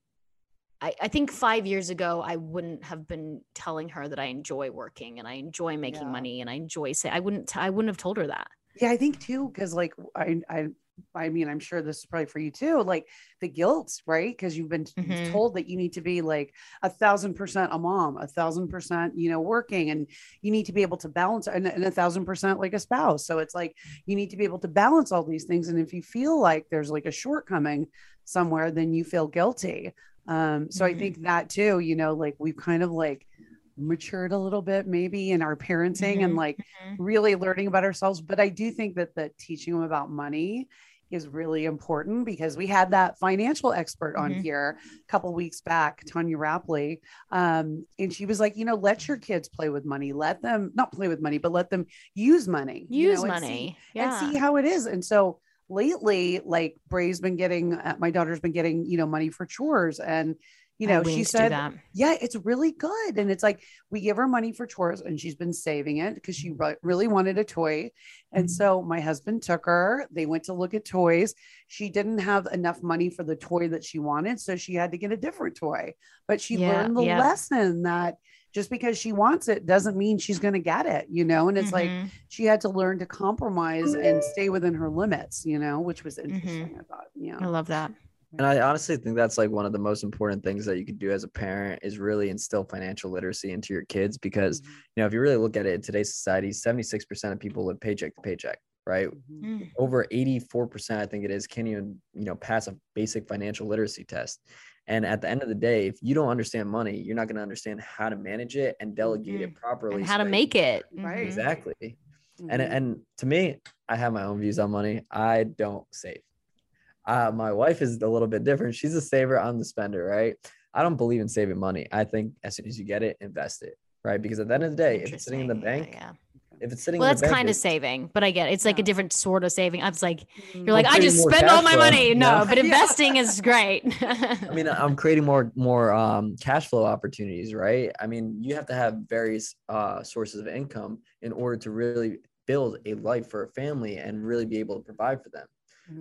I, I think five years ago I wouldn't have been telling her that I enjoy working and I enjoy making Yeah. money and I enjoy say I wouldn't t- I wouldn't have told her that. Yeah, I think too, because like I, I, I mean, I'm sure this is probably for you too. Like the guilt, right? Because you've been Mhm. told that you need to be like a thousand percent a mom, a thousand percent, you know, working, and you need to be able to balance, and, and a thousand percent like a spouse. So it's like you need to be able to balance all these things. And if you feel like there's like a shortcoming somewhere, then you feel guilty. Um, so I Mhm. think that too, you know, like we've kind of like matured a little bit maybe in our parenting and Mhm. like really learning about ourselves. But I do think that the teaching them about money is really important because we had that financial expert on Mhm. here a couple weeks back, Tonya Rapley. Um, and she was like, you know, let your kids play with money, let them not play with money, but let them use money, you Use know, and see- money. yeah. and see how it is. And so lately, like Bray's been getting, uh, my daughter's been getting, you know, money for chores. And, you know, she said, that. yeah, it's really good. And it's like we give her money for chores and she's been saving it because she re- really wanted a toy. And Mhm. so my husband took her, they went to look at toys. She didn't have enough money for the toy that she wanted. So she had to get a different toy. But she Yeah, learned the yeah. lesson that just because she wants it doesn't mean she's going to get it, you know? And it's like Mhm. she had to learn to compromise and stay within her limits, you know, which was Mm-hmm. interesting. I thought, yeah. I love that. And I honestly think that's like one of the most important things that you could do as a parent is really instill financial literacy into your kids because Mhm. you know if you really look at it in today's society, 76% of people live paycheck to paycheck, right? Mhm. Mm. Over 84% I think it is can't even, you know, pass a basic financial literacy test. And at the end of the day, if you don't understand money, you're not going to understand how to manage it and delegate it properly. And so how to that make it. Right. Mhm. Exactly. And Mhm. and to me, I have my own views on money. I don't save. Uh, my wife is a little bit different. She's a saver. I'm the spender, right? I don't believe in saving money. I think as soon as you get it, invest it, right? Because at the end of the day, if it's sitting in the Interesting. Yeah, bank, yeah. If it's sitting Well, in that's kind of saving, but I get it. It's like Yeah. a different sort of saving. I was like, Mhm. you're like, I just spend all my flow, money. No, know? but investing is great. I mean, I'm creating more more um, cash flow opportunities, right? I mean, you have to have various uh, sources of income in order to really build a life for a family and really be able to provide for them.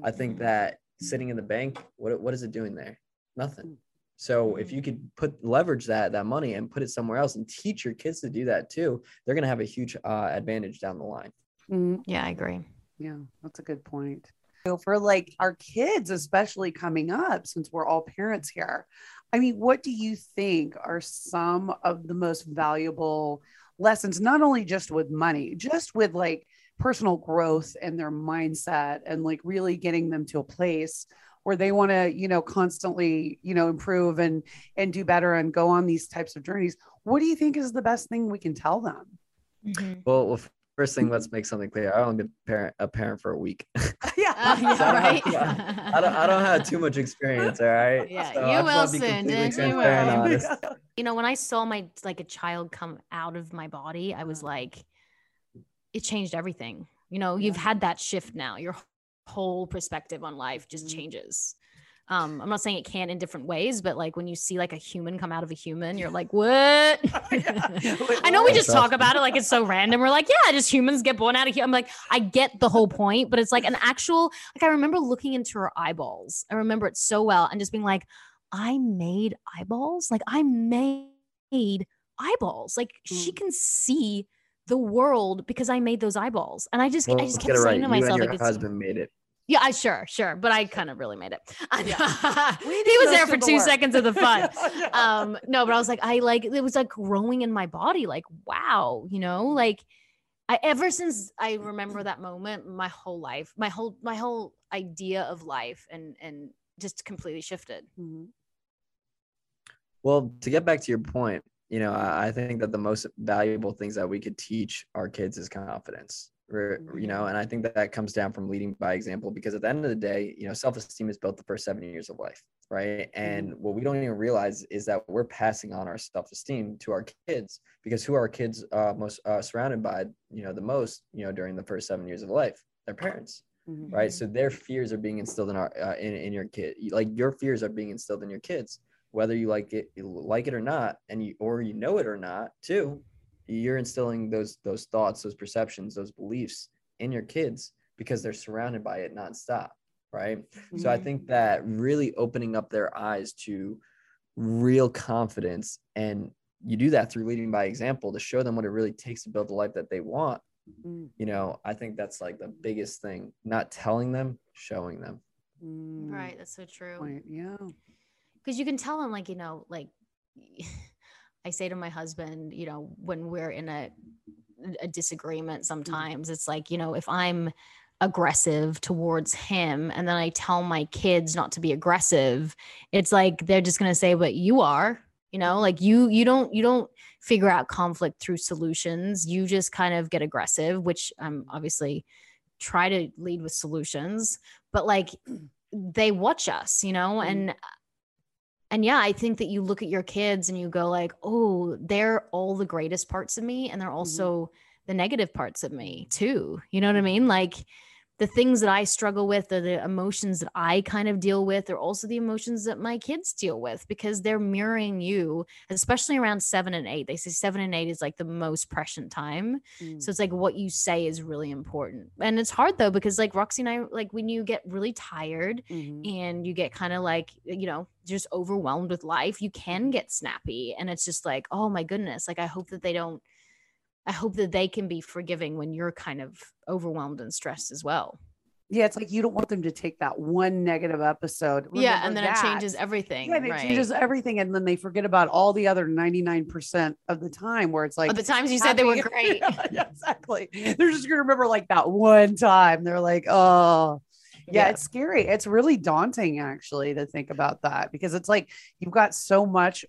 I think Mhm. that sitting in the bank, what what is it doing there? Nothing. So if Mhm. you could put leverage that that money and put it somewhere else and teach your kids to do that too, they're gonna have a huge uh, advantage down the line. Mhm. yeah, I agree. Yeah, that's a good point. So for like our kids, especially coming up, since we're all parents here, I mean, what do you think are some of the most valuable lessons, not only just with money, just with like personal growth and their mindset and like really getting them to a place where they want to, you know, constantly, you know, improve and and do better and go on these types of journeys. What do you think is the best thing we can tell them? Mhm. Well, well first thing, let's make something clear. I only been parent a parent for a week. yeah. Uh, yeah, So I don't right. have- I don't I don't have too much experience, all right? Yeah, So you I just will wanna be soon, completely don't you transparent and worry. honest. you know, when I saw my like a child come out of my body, I was like, it changed everything. You know, you've had that shift now. Your whole perspective on life just Mhm. changes. Um, I'm not saying it can't in different ways, but like when you see like a human come out of a human, you're like, what? I know we just talk about it like it's so random. We're like, yeah, just humans get born out of here. I'm like, I get the whole point, but it's like an actual, like I remember looking into her eyeballs. I remember it so well and just being like, I made eyeballs. Like I made eyeballs. Like she Mm. can see the world because I made those eyeballs. And I just, Well, I just kept get it right. saying to You myself, and your like, husband made it. yeah, I sure, sure. But I kind of really made it. We he was there for the two work. seconds of the fun. Yeah. um no but i was like i like it was like growing in my body like wow you know like i ever since i remember that moment my whole life my whole my whole idea of life and and just completely shifted Mhm. Well, to get back to your point, you know, I, I think that the most valuable things that we could teach our kids is confidence. You know, and I think that that comes down from leading by example because at the end of the day, you know, self esteem is built the first seven years of life, right? And what we don't even realize is that we're passing on our self esteem to our kids because who are our kids uh, most uh, surrounded by, you know, the most, you know, during the first seven years of life? Their parents Mhm. right so their fears are being instilled in our uh, in, in your kid like your fears are being instilled in your kids whether you like it you like it or not and you or you know it or not too you're instilling those those thoughts those perceptions those beliefs in your kids because they're surrounded by it nonstop right so i Mhm. think that really opening up their eyes to real confidence and you do that through leading by example to show them what it really takes to build the life that they want Mm, you know i think that's like the biggest thing not telling them showing them mm, right that's so true point. Yeah. Because you can tell him like you know like i say to my husband you know when we're in a a disagreement sometimes it's like you know if i'm aggressive towards him and then i tell my kids not to be aggressive it's like they're just going to say but you are you know like you you don't you don't figure out conflict through solutions you just kind of get aggressive which i'm obviously try to lead with solutions but like they watch us you know Mhm. and and yeah i think that you look at your kids and you go like oh they're all the greatest parts of me and they're mm-hmm. also the negative parts of me too. You know what i mm-hmm. mean? Like the things that i struggle with are the emotions that i kind of deal with are also the emotions that my kids deal with because they're mirroring you especially around seven and eight they say seven and eight is like the most prescient time Mm. so it's like what you say is really important. And it's hard though, because like Roxy and I, like when you get really tired Mhm. and you get kind of like, you know, just overwhelmed with life, you can get snappy. And it's just like, oh my goodness. Like I hope that they don't, I hope that they can be forgiving when you're kind of overwhelmed and stressed as well. Yeah, it's like you don't want them to take that one negative episode. yeah. And then that. it changes everything. Yeah, it right. changes everything, and then they forget about all the other ninety nine percent of the time where it's like But the times you said they were great. yeah, exactly. They're just gonna remember like that one time. They're like, oh. Yeah, Yeah. it's scary. It's really daunting actually to think about that because it's like you've got so much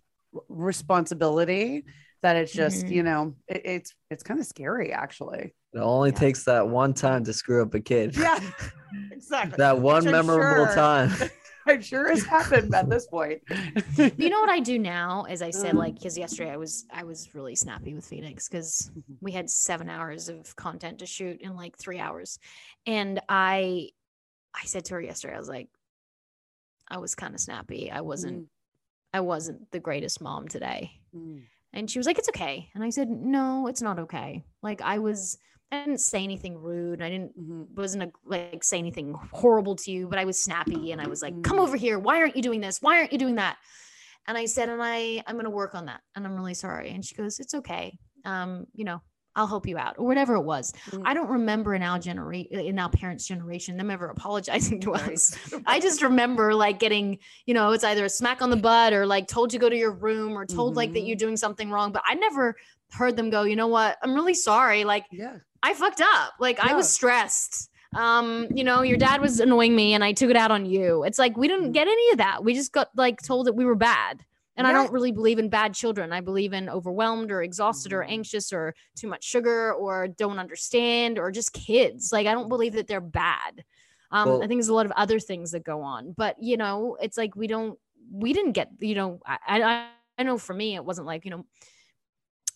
responsibility that it's just, Mhm. you know, it, it's it's kind of scary actually. it only Yeah. takes that one time to screw up a kid Yeah, exactly. that one I'm memorable sure- time I'm sure has happened at this point. you know what I do now is I said Um, like because yesterday I was I was really snappy with Phoenix because Mhm. we had seven hours of content to shoot in like three hours, and I I said to her yesterday I was like I was kind of snappy I wasn't I wasn't the greatest mom today, Mm. And she was like it's okay, and I said no it's not okay like I was I didn't say anything rude I didn't Mhm. wasn't a, like say anything horrible to you, but I was snappy and I was like, "Come Mm. over here! Why aren't you doing this? Why aren't you doing that?" And I said, "And I I'm gonna work on that, and I'm really sorry." And she goes, "It's okay. Um, you know, I'll help you out, or whatever it was." Mm. I don't remember in our generation, in our parents' generation, them ever apologizing to Right. us. I just remember like getting, you know, it's either a smack on the butt or like told to go to your room or told like that Mhm. you're doing something wrong. But I never heard them go, you know what? I'm really sorry. Like yeah. I fucked up. Like I was stressed. Um, you know, your dad was annoying me and I took it out on you. It's like we didn't Mhm. get any of that. We just got like told that we were bad. And I don't really believe in bad children. I believe in overwhelmed or exhausted or Mhm. anxious or too much sugar or don't understand or just kids. Like I don't believe that they're bad. Um, Well- I think there's a lot of other things that go on, but you know, it's like we don't, we didn't get, you know, I, I, I know for me, it wasn't like, you know,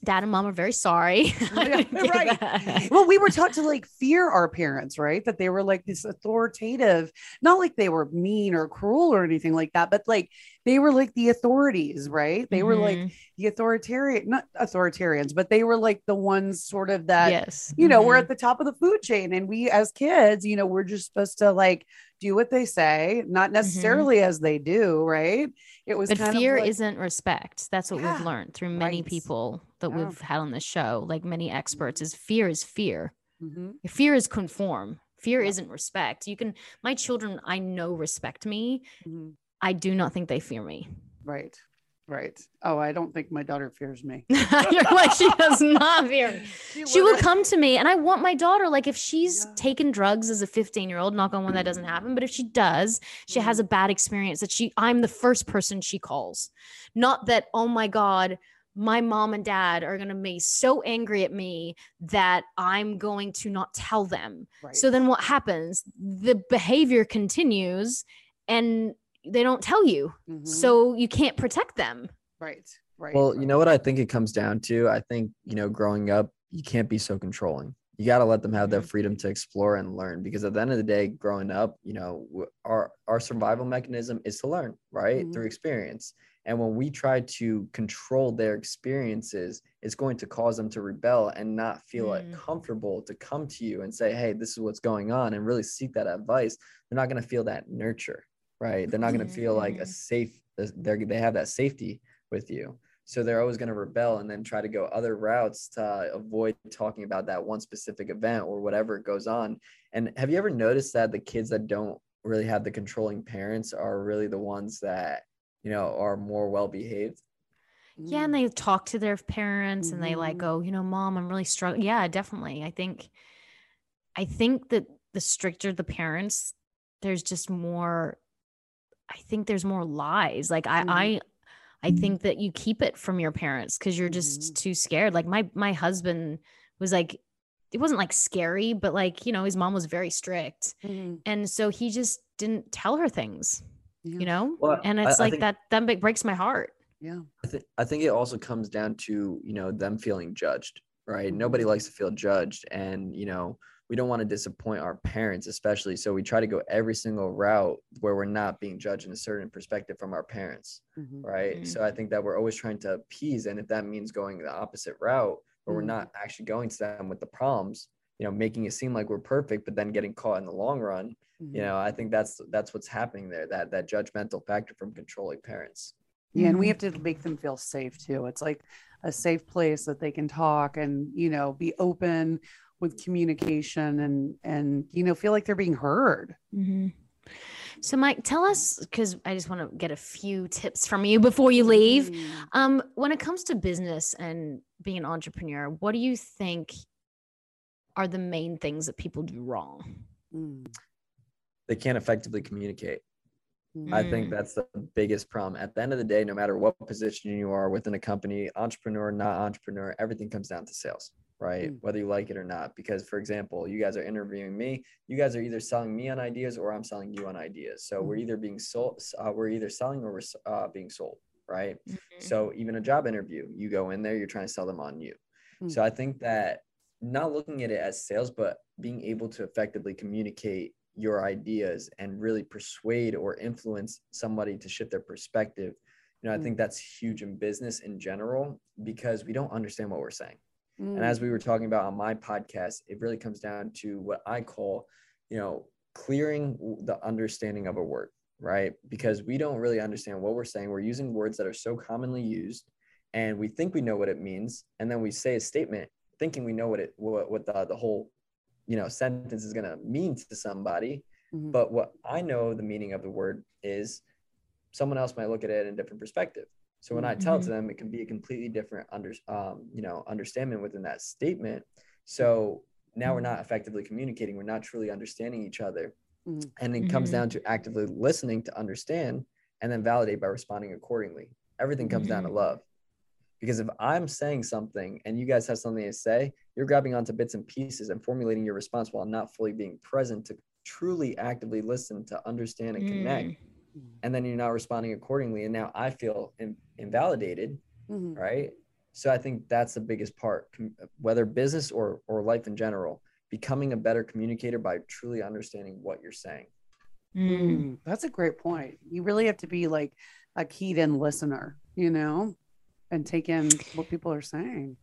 dad and mom are very sorry. Yeah, right. well, we were taught to like fear our parents, right? That they were like this authoritative, not like they were mean or cruel or anything like that, but like they were like the authorities, right? They were like Mhm. the authoritarian, not authoritarians, but they were like the ones sort of that, yes. you know, we're Mhm. at the top of the food chain. And we as kids, you know, we're just supposed to like do what they say, not necessarily as they do, right? It was but kind fear like, isn't respect. That's what Yeah, we've learned through many right. people that Yeah. we've had on the show, like many experts, is fear is fear. Mhm, Fear is conform. Fear Yeah. isn't respect. You can my children I know respect me. mhm. I do not think they fear me. right. Right. Oh, I don't think my daughter fears me. You're like she does not fear me. She will come to me and I want my daughter like if she's Yeah. taken drugs as a 15 year old knock on one that doesn't happen but if she does she has Mm-hmm. a bad experience that she I'm the first person she calls not that oh my god my mom and dad are going to be so angry at me that I'm going to not tell them Right. so then what happens the behavior continues and they don't tell you Mhm. so you can't protect them right. Right. Well, you know what I think it comes down to? I think, you know, growing up, you can't be so controlling. You got to let them have Mm-hmm. their freedom to explore and learn because at the end of the day, growing up, you know, our our survival mechanism is to learn, right? Mhm. Through experience. And when we try to control their experiences, it's going to cause them to rebel and not feel Mm. like comfortable to come to you and say, "Hey, this is what's going on," and really seek that advice. They're not going to feel that nurture, right? They're not going to feel like a Mhm. safe. They're they have that safety with you. So they're always going to rebel and then try to go other routes to avoid talking about that one specific event or whatever goes on. And have you ever noticed that the kids that don't really have the controlling parents are really the ones that, you know, are more well behaved? Yeah, and they talk to their parents and they like Mhm. go, you know, mom, I'm really struggling. Yeah, definitely. I think I think that the stricter the parents, there's just more I think there's more lies. Like I Mhm. I I think that you keep it from your parents because you're just too scared. Like my my husband was like it wasn't like scary, but like, you know, his mom was very strict. Mhm. And so he just didn't tell her things, Yeah. you know? Well, and it's I like think- that that breaks my heart. Yeah. I, th- I think it also comes down to you know them feeling judged right Mhm. nobody likes to feel judged and you know we don't want to disappoint our parents especially so we try to go every single route where we're not being judged in a certain perspective from our parents Mhm. right Mhm. so i think that we're always trying to appease and if that means going the opposite route where we're Mhm. not actually going to them with the problems you know making it seem like we're perfect but then getting caught in the long run Mhm. you know i think that's that's what's happening there that that judgmental factor from controlling parents Yeah, and we Mhm. have to make them feel safe too. It's like a safe place that they can talk and you know be open with communication and and you know feel like they're being heard. hmm So, Mike, tell us because I just want to get a few tips from you before you leave. Mm. Um, when it comes to business and being an entrepreneur, what do you think are the main things that people do wrong? Mm. they can't effectively communicate I think Mm. that's the biggest problem. At the end of the day, no matter what position you are within a company, entrepreneur, not entrepreneur, everything comes down to sales, right? Mm. Whether you like it or not. Because, for example, you guys are interviewing me. You guys are either selling me on ideas or I'm selling you on ideas. So we're Mhm. either being sold, uh, we're either selling or we're uh, being sold, right? Mhm. So even a job interview, you go in there, you're trying to sell them on you. So I think that not looking at it as sales, but being able to effectively communicate your ideas and really persuade or influence somebody to shift their perspective. You know, I Mm. think that's huge in business in general because we don't understand what we're saying. Mm. And as we were talking about on my podcast, it really comes down to what I call, you know, clearing the understanding of a word, right? Because we don't really understand what we're saying. We're using words that are so commonly used and we think we know what it means. And then we say a statement thinking we know what it, what, what the, the whole, you know, sentence is going to mean to somebody. Mhm. But what I know the meaning of the word is someone else might look at it in a different perspective. So when I tell it to them, it can be a completely different under, um, you know, understanding within that statement. So now we're not effectively communicating. We're not truly understanding each other. Mhm. And it comes Mhm. down to actively listening to understand and then validate by responding accordingly. Everything comes down to Mhm. love. Because if I'm saying something and you guys have something to say, you're grabbing onto bits and pieces and formulating your response while not fully being present to truly actively listen to understand and connect. Mm. And then you're not responding accordingly. And now I feel in, invalidated, Mhm. right? So I think that's the biggest part, whether business or or life in general, becoming a better communicator by truly understanding what you're saying. Mm. Mm, that's a great point. You really have to be like a keyed in listener, you know, and take in what people are saying.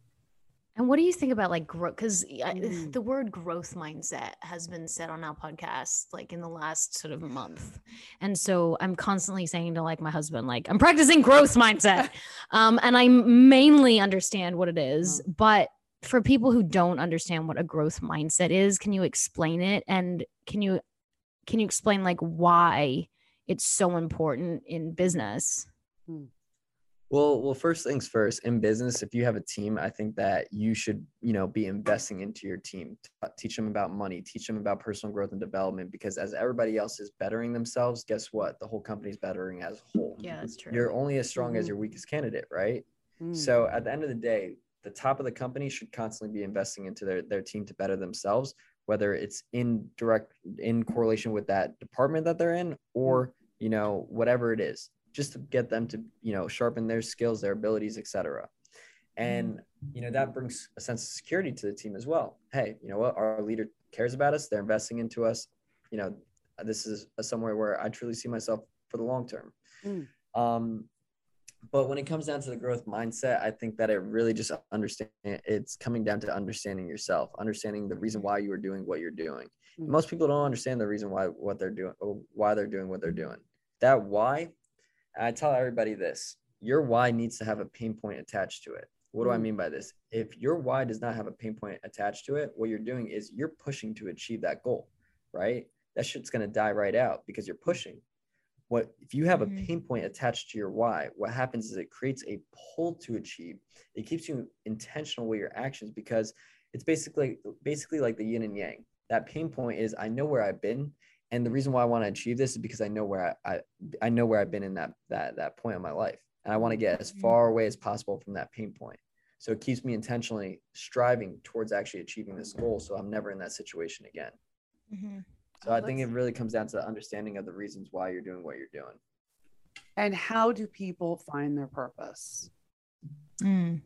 And what do you think about like growth? Because mm. the word growth mindset has been said on our podcast like in the last sort of month. And so I'm constantly saying to like my husband, like, I'm practicing growth mindset. um, and I mainly understand what it is. Mm. But for people who don't understand what a growth mindset is, can you explain it? And can you can you explain like why it's so important in business? Hmm. Well, well, first things first, in business, if you have a team, I think that you should, you know, be investing into your team. Teach them about money, teach them about personal growth and development because as everybody else is bettering themselves, guess what? The whole company's bettering as a whole. Yeah, that's true. You're only as strong mm-hmm. as your weakest candidate, right? Mm-hmm. So at the end of the day, the top of the company should constantly be investing into their, their team to better themselves, whether it's in direct in correlation with that department that they're in or, you know, whatever it is just to get them to you know sharpen their skills their abilities etc and mm-hmm. you know that brings a sense of security to the team as well. Hey you know what? Our leader cares about us. They're investing into us. You know this is somewhere where i truly see myself for the long term. Mm. um, but when it comes down to the growth mindset i think that it really just understand it's coming down to understanding yourself understanding the reason why you are doing what you're doing. Mm. most people don't understand the reason why what they're doing why they're doing what they're doing. That why I tell everybody this your why needs to have a pain point attached to it. What do I mm. mean by this? If your why does not have a pain point attached to it, what you're doing is you're pushing to achieve that goal, right? That shit's going to die right out because you're pushing. What if you have a mm-hmm. pain point attached to your why? What happens is it creates a pull to achieve. It keeps you intentional with your actions because it's basically basically like the yin and yang. That pain point is I know where I've been and the reason why I want to achieve this is because I know where I, I, I know where I've been in that that that point in my life, and I want to get as mm-hmm. far away as possible from that pain point. So it keeps me intentionally striving towards actually achieving this goal, so I'm never in that situation again. Mm-hmm. So oh, I think it really comes down to the understanding of the reasons why you're doing what you're doing. And how do people find their purpose? Mm.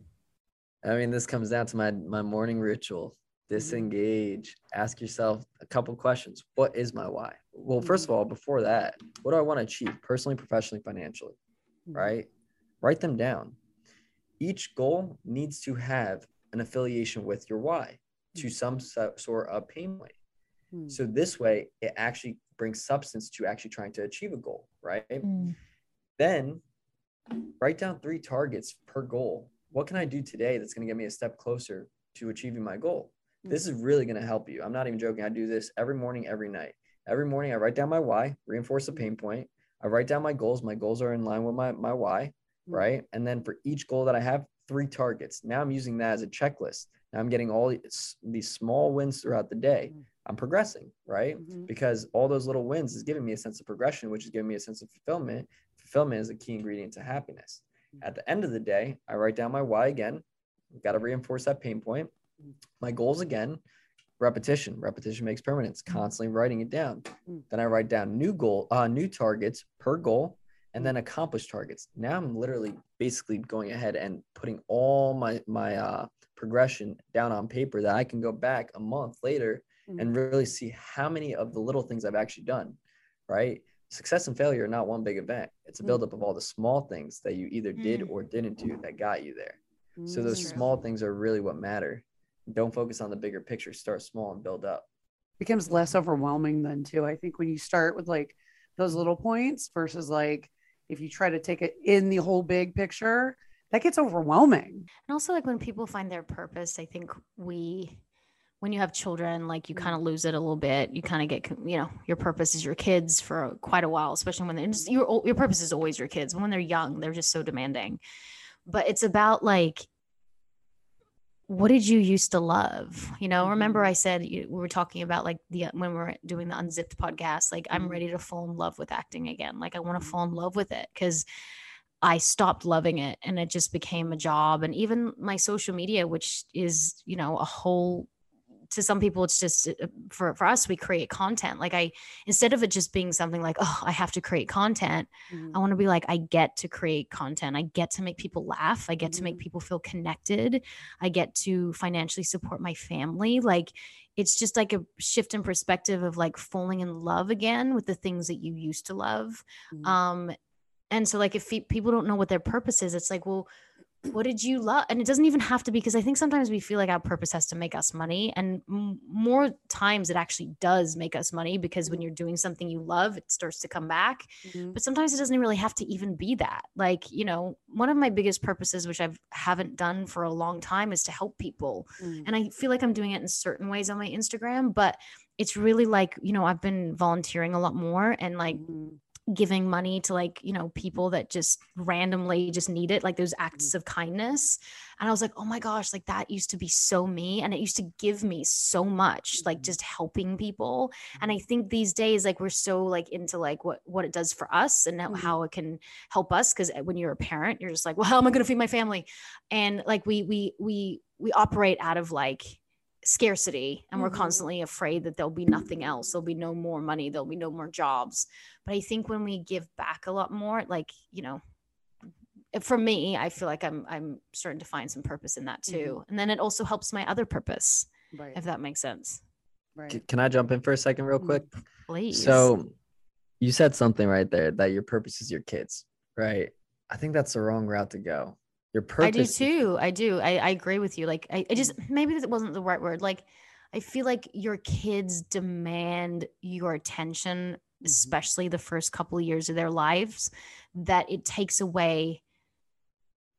I mean, this comes down to my my morning ritual. Mm-hmm. disengage ask yourself a couple questions. What is my why? Well first of mm-hmm. all before that what do i want to achieve personally professionally financially mm-hmm. right? Write them down. Each goal needs to have an affiliation with your why to some sort of pain point. So this way it actually brings substance to actually trying to achieve a goal right? Mm. then write down three targets per goal. What can i do today that's going to get me a step closer to achieving my goal this is really going to help you. I'm not even joking. I do this every morning, every night. Every morning, I write down my why, reinforce the pain point. I write down my goals. My goals are in line with my, my why, mm-hmm. right? And then for each goal that I have, three targets. Now I'm using that as a checklist. Now I'm getting all these, these small wins throughout the day. Mm-hmm. I'm progressing, right? Mm-hmm. Because all those little wins is giving me a sense of progression, which is giving me a sense of fulfillment. Fulfillment is a key ingredient to happiness. Mm-hmm. At the end of the day, I write down my why again. Got to reinforce that pain point my goals again repetition. Repetition makes permanence. Mm. constantly writing it down. Mm. then i write down new goal uh, new targets per goal and then accomplish targets. Now i'm literally basically going ahead and putting all my my uh, progression down on paper that i can go back a month later mm. and really see how many of the little things i've actually done right? Success and failure are not one big event. It's a buildup of all the small things that you either did or didn't do that got you there. So those small things are really what matter don't focus on the bigger picture start small and build up. Becomes less overwhelming then too i think when you start with like those little points versus like if you try to take it in the whole big picture that gets overwhelming. And also like when people find their purpose i think we when you have children like you kind of lose it a little bit. You kind of get you know your purpose is your kids for quite a while especially when they're just, your your purpose is always your kids. When they're young they're just so demanding. But it's about like what did you used to love you know remember mm-hmm. i said we were talking about like the when we're doing the unzipped podcast like i'm mm-hmm. ready to fall in love with acting again like i want to mm-hmm. fall in love with it because i stopped loving it and it just became a job and even my social media which is you know a whole to some people it's just uh, for for us we create content like i instead of it just being something like oh i have to create content Mhm. i want to be like i get to create content i get to make people laugh i get to make Mhm. people feel connected i get to financially support my family like it's just like a shift in perspective of like falling in love again with the things that you used to love Mhm. um and so like if people don't know what their purpose is it's like well what did you love and it doesn't even have to be because i think sometimes we feel like our purpose has to make us money and m- more times it actually does make us money because when you're doing something you love it starts to come back Mhm. but sometimes it doesn't really have to even be that like you know one of my biggest purposes which i've haven't done for a long time is to help people Mhm. and I feel like I'm doing it in certain ways on my Instagram, but it's really like, you know, I've been volunteering a lot more and like Mhm. Giving money to like, you know, people that just randomly just need it, like those Mm-hmm. acts of kindness. And I was like, oh my gosh, like that used to be so me. And it used to give me so much, like Mhm. just helping people. And I Mm-hmm. think these days, like we're so like into like what what it does for us and how, Mhm. how it can help us. Cause when you're a parent, you're just like, well, how am I gonna feed my family? And like we we we we operate out of like scarcity and we're Mhm. constantly afraid that there'll be nothing else there'll be no more money there'll be no more jobs but i think when we give back a lot more like you know for me i feel like i'm i'm starting to find some purpose in that too and then it also helps my other purpose right if that makes sense right Can I jump in for a second, real Mhm. quick? please So you said something right there that your purpose is your kids, right? I think that's the wrong route to go. Your purpose. I do too. I do. I, I agree with you. Like I, I just mm. maybe that wasn't the right word. Like I feel like your kids demand your attention, mm-hmm. especially the first couple of years of their lives, that it takes away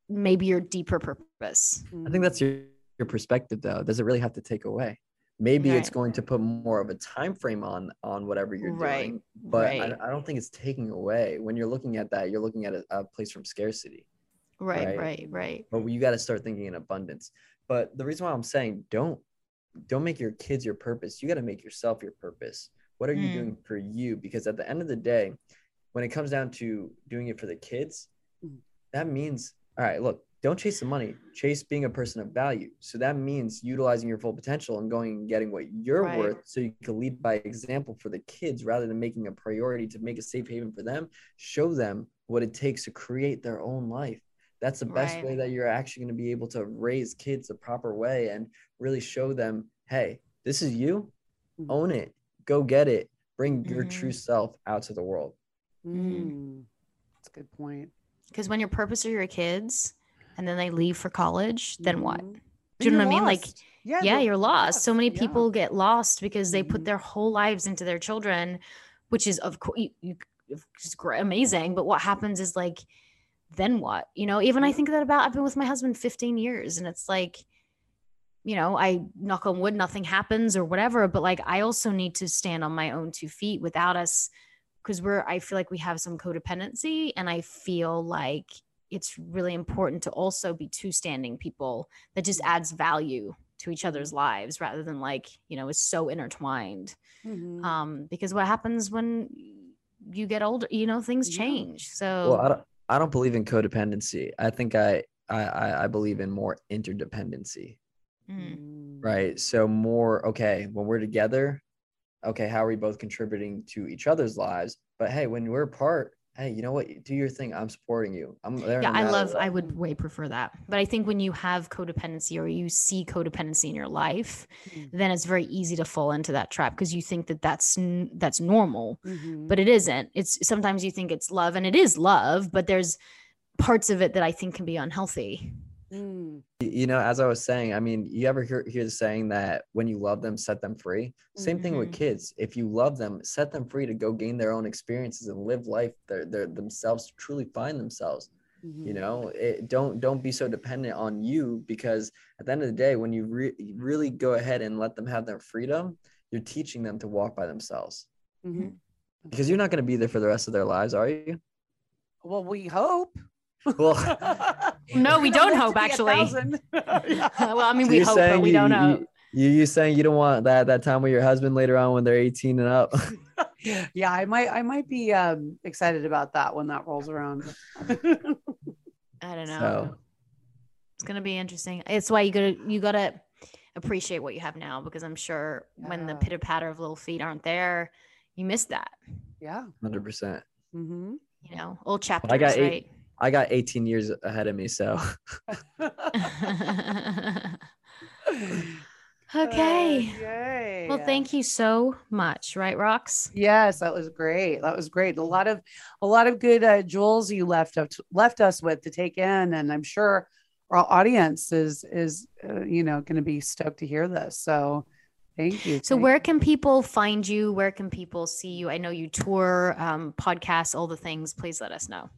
maybe your deeper purpose. I think that's your, your perspective though. Does it really have to take away? Maybe it's going to put more of a time frame on on whatever you're Right, doing, but right. I, I don't think it's taking away. When you're looking at that, you're looking at a, a place from scarcity. Right, right. right, right. but you got to start thinking in abundance but the reason why i'm saying don't don't make your kids your purpose you got to make yourself your purpose what are you Mm. doing for you because at the end of the day when it comes down to doing it for the kids Mm. that means all right look don't chase the money chase being a person of value so that means utilizing your full potential and going and getting what you're Right. worth so you can lead by example for the kids rather than making a priority to make a safe haven for them show them what it takes to create their own life that's the best Right. way that you're actually going to be able to raise kids the proper way and really show them hey this is you Mhm. own it go get it bring your Mhm. true self out to the world Mm. That's a good point. Because when your purpose are your kids and then they leave for college, then what? Mhm. Do you know what I mean? Like, yeah, yeah, you're lost. So many yeah. people get lost because they put their whole lives into their children, which is of course you, you, it's great, amazing. But what happens is like, then what? You know, even I think that about I've been with my husband 15 years, and it's like, you know, I knock on wood, nothing happens or whatever. But like, I also need to stand on my own two feet without us, because we're I feel like we have some codependency, and I feel like it's really important to also be two standing people that just adds value to each other's lives rather than like you know is so intertwined Mhm. um because what happens when you get older you know things Yeah. change so well i don't believe in codependency. I think i i i I believe in more interdependency. Mm, Mm. right? So more okay when we're together okay how are we both contributing to each other's lives? But hey when we're apart hey you know what? Do your thing. I'm supporting you. I'm there yeah i love i would way prefer that. But i think when you have codependency or you see codependency in your life Mm. then it's very easy to fall into that trap because you think that that's that's normal. Mhm. but it isn't. It's sometimes you think it's love and it is love but there's parts of it that i think can be unhealthy Mm. You know as i was saying i mean you ever hear, hear the saying that when you love them set them free same thing with Mhm. kids if you love them set them free to go gain their own experiences and live life their, their themselves to truly find themselves you Mhm. know it, don't don't be so dependent on you because at the end of the day when you re- really go ahead and let them have their freedom you're teaching them to walk by themselves Mhm. because you're not going to be there for the rest of their lives are you Well, we hope. Well No, we don't don't hope, to be a actually. Yeah. well i mean So we hope but we you- don't you- know you you saying you don't want that that time with your husband later on when they're 18 and up yeah, I might I might be um excited about that when that rolls around. i don't know so it's gonna be interesting it's why you gotta you gotta appreciate what you have now because I'm sure when the pitter patter of little feet aren't there, you miss that. Yeah. Hundred percent. hmm You know, old chapters, I got eight- right? I got 18 years ahead of me, so okay. Yay. Well, thank you so much, right, Rox? Yes, that was great. That was great. A lot of a lot of good uh, jewels you left up left us with to take in, and I'm sure our audience is is uh, you know going to be stoked to hear this. So, thank you. So, Thank where can people find you? Where can people see you? I know you tour, um, podcasts, all the things. Please let us know.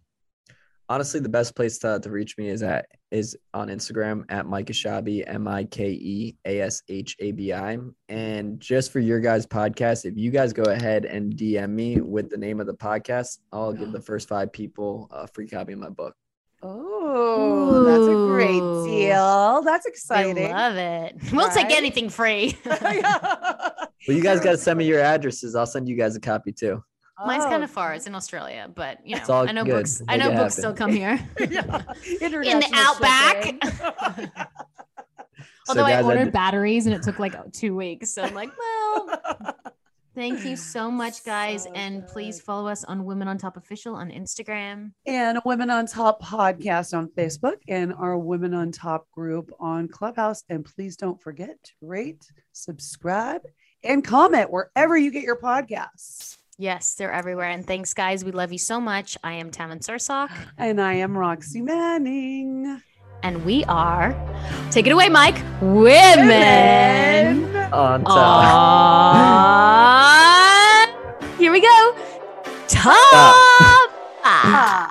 Honestly, the best place to, to reach me is at is on Instagram at Mike Ashabi, M I K E A S H A B I. And just for your guys' podcast, if you guys go ahead and DM me with the name of the podcast, I'll give the first five people a free copy of my book. Oh, that's a great deal. That's exciting. I love it. We'll take anything free. Well, you guys got to send me your addresses. I'll send you guys a copy too. Mine's kind Oh, of far. It's in Australia, but you know, I know good. books. I know books happen. still come here. yeah. in the outback. shipping. So, Although I ordered did- batteries and it took like two weeks, so I'm like, well, thank you so much, guys, So and please follow us on Women on Top Official on Instagram. and Women on Top podcast on Facebook and our Women on Top group on Clubhouse. And please don't forget to rate, subscribe, and comment wherever you get your podcasts. Yes, they're everywhere. And thanks, guys. We love you so much. I am Tammin Sursok, And I am Roxy Manning. and we are, take it away, Mike, women. on top. on. Here we go. Top. five. Ah.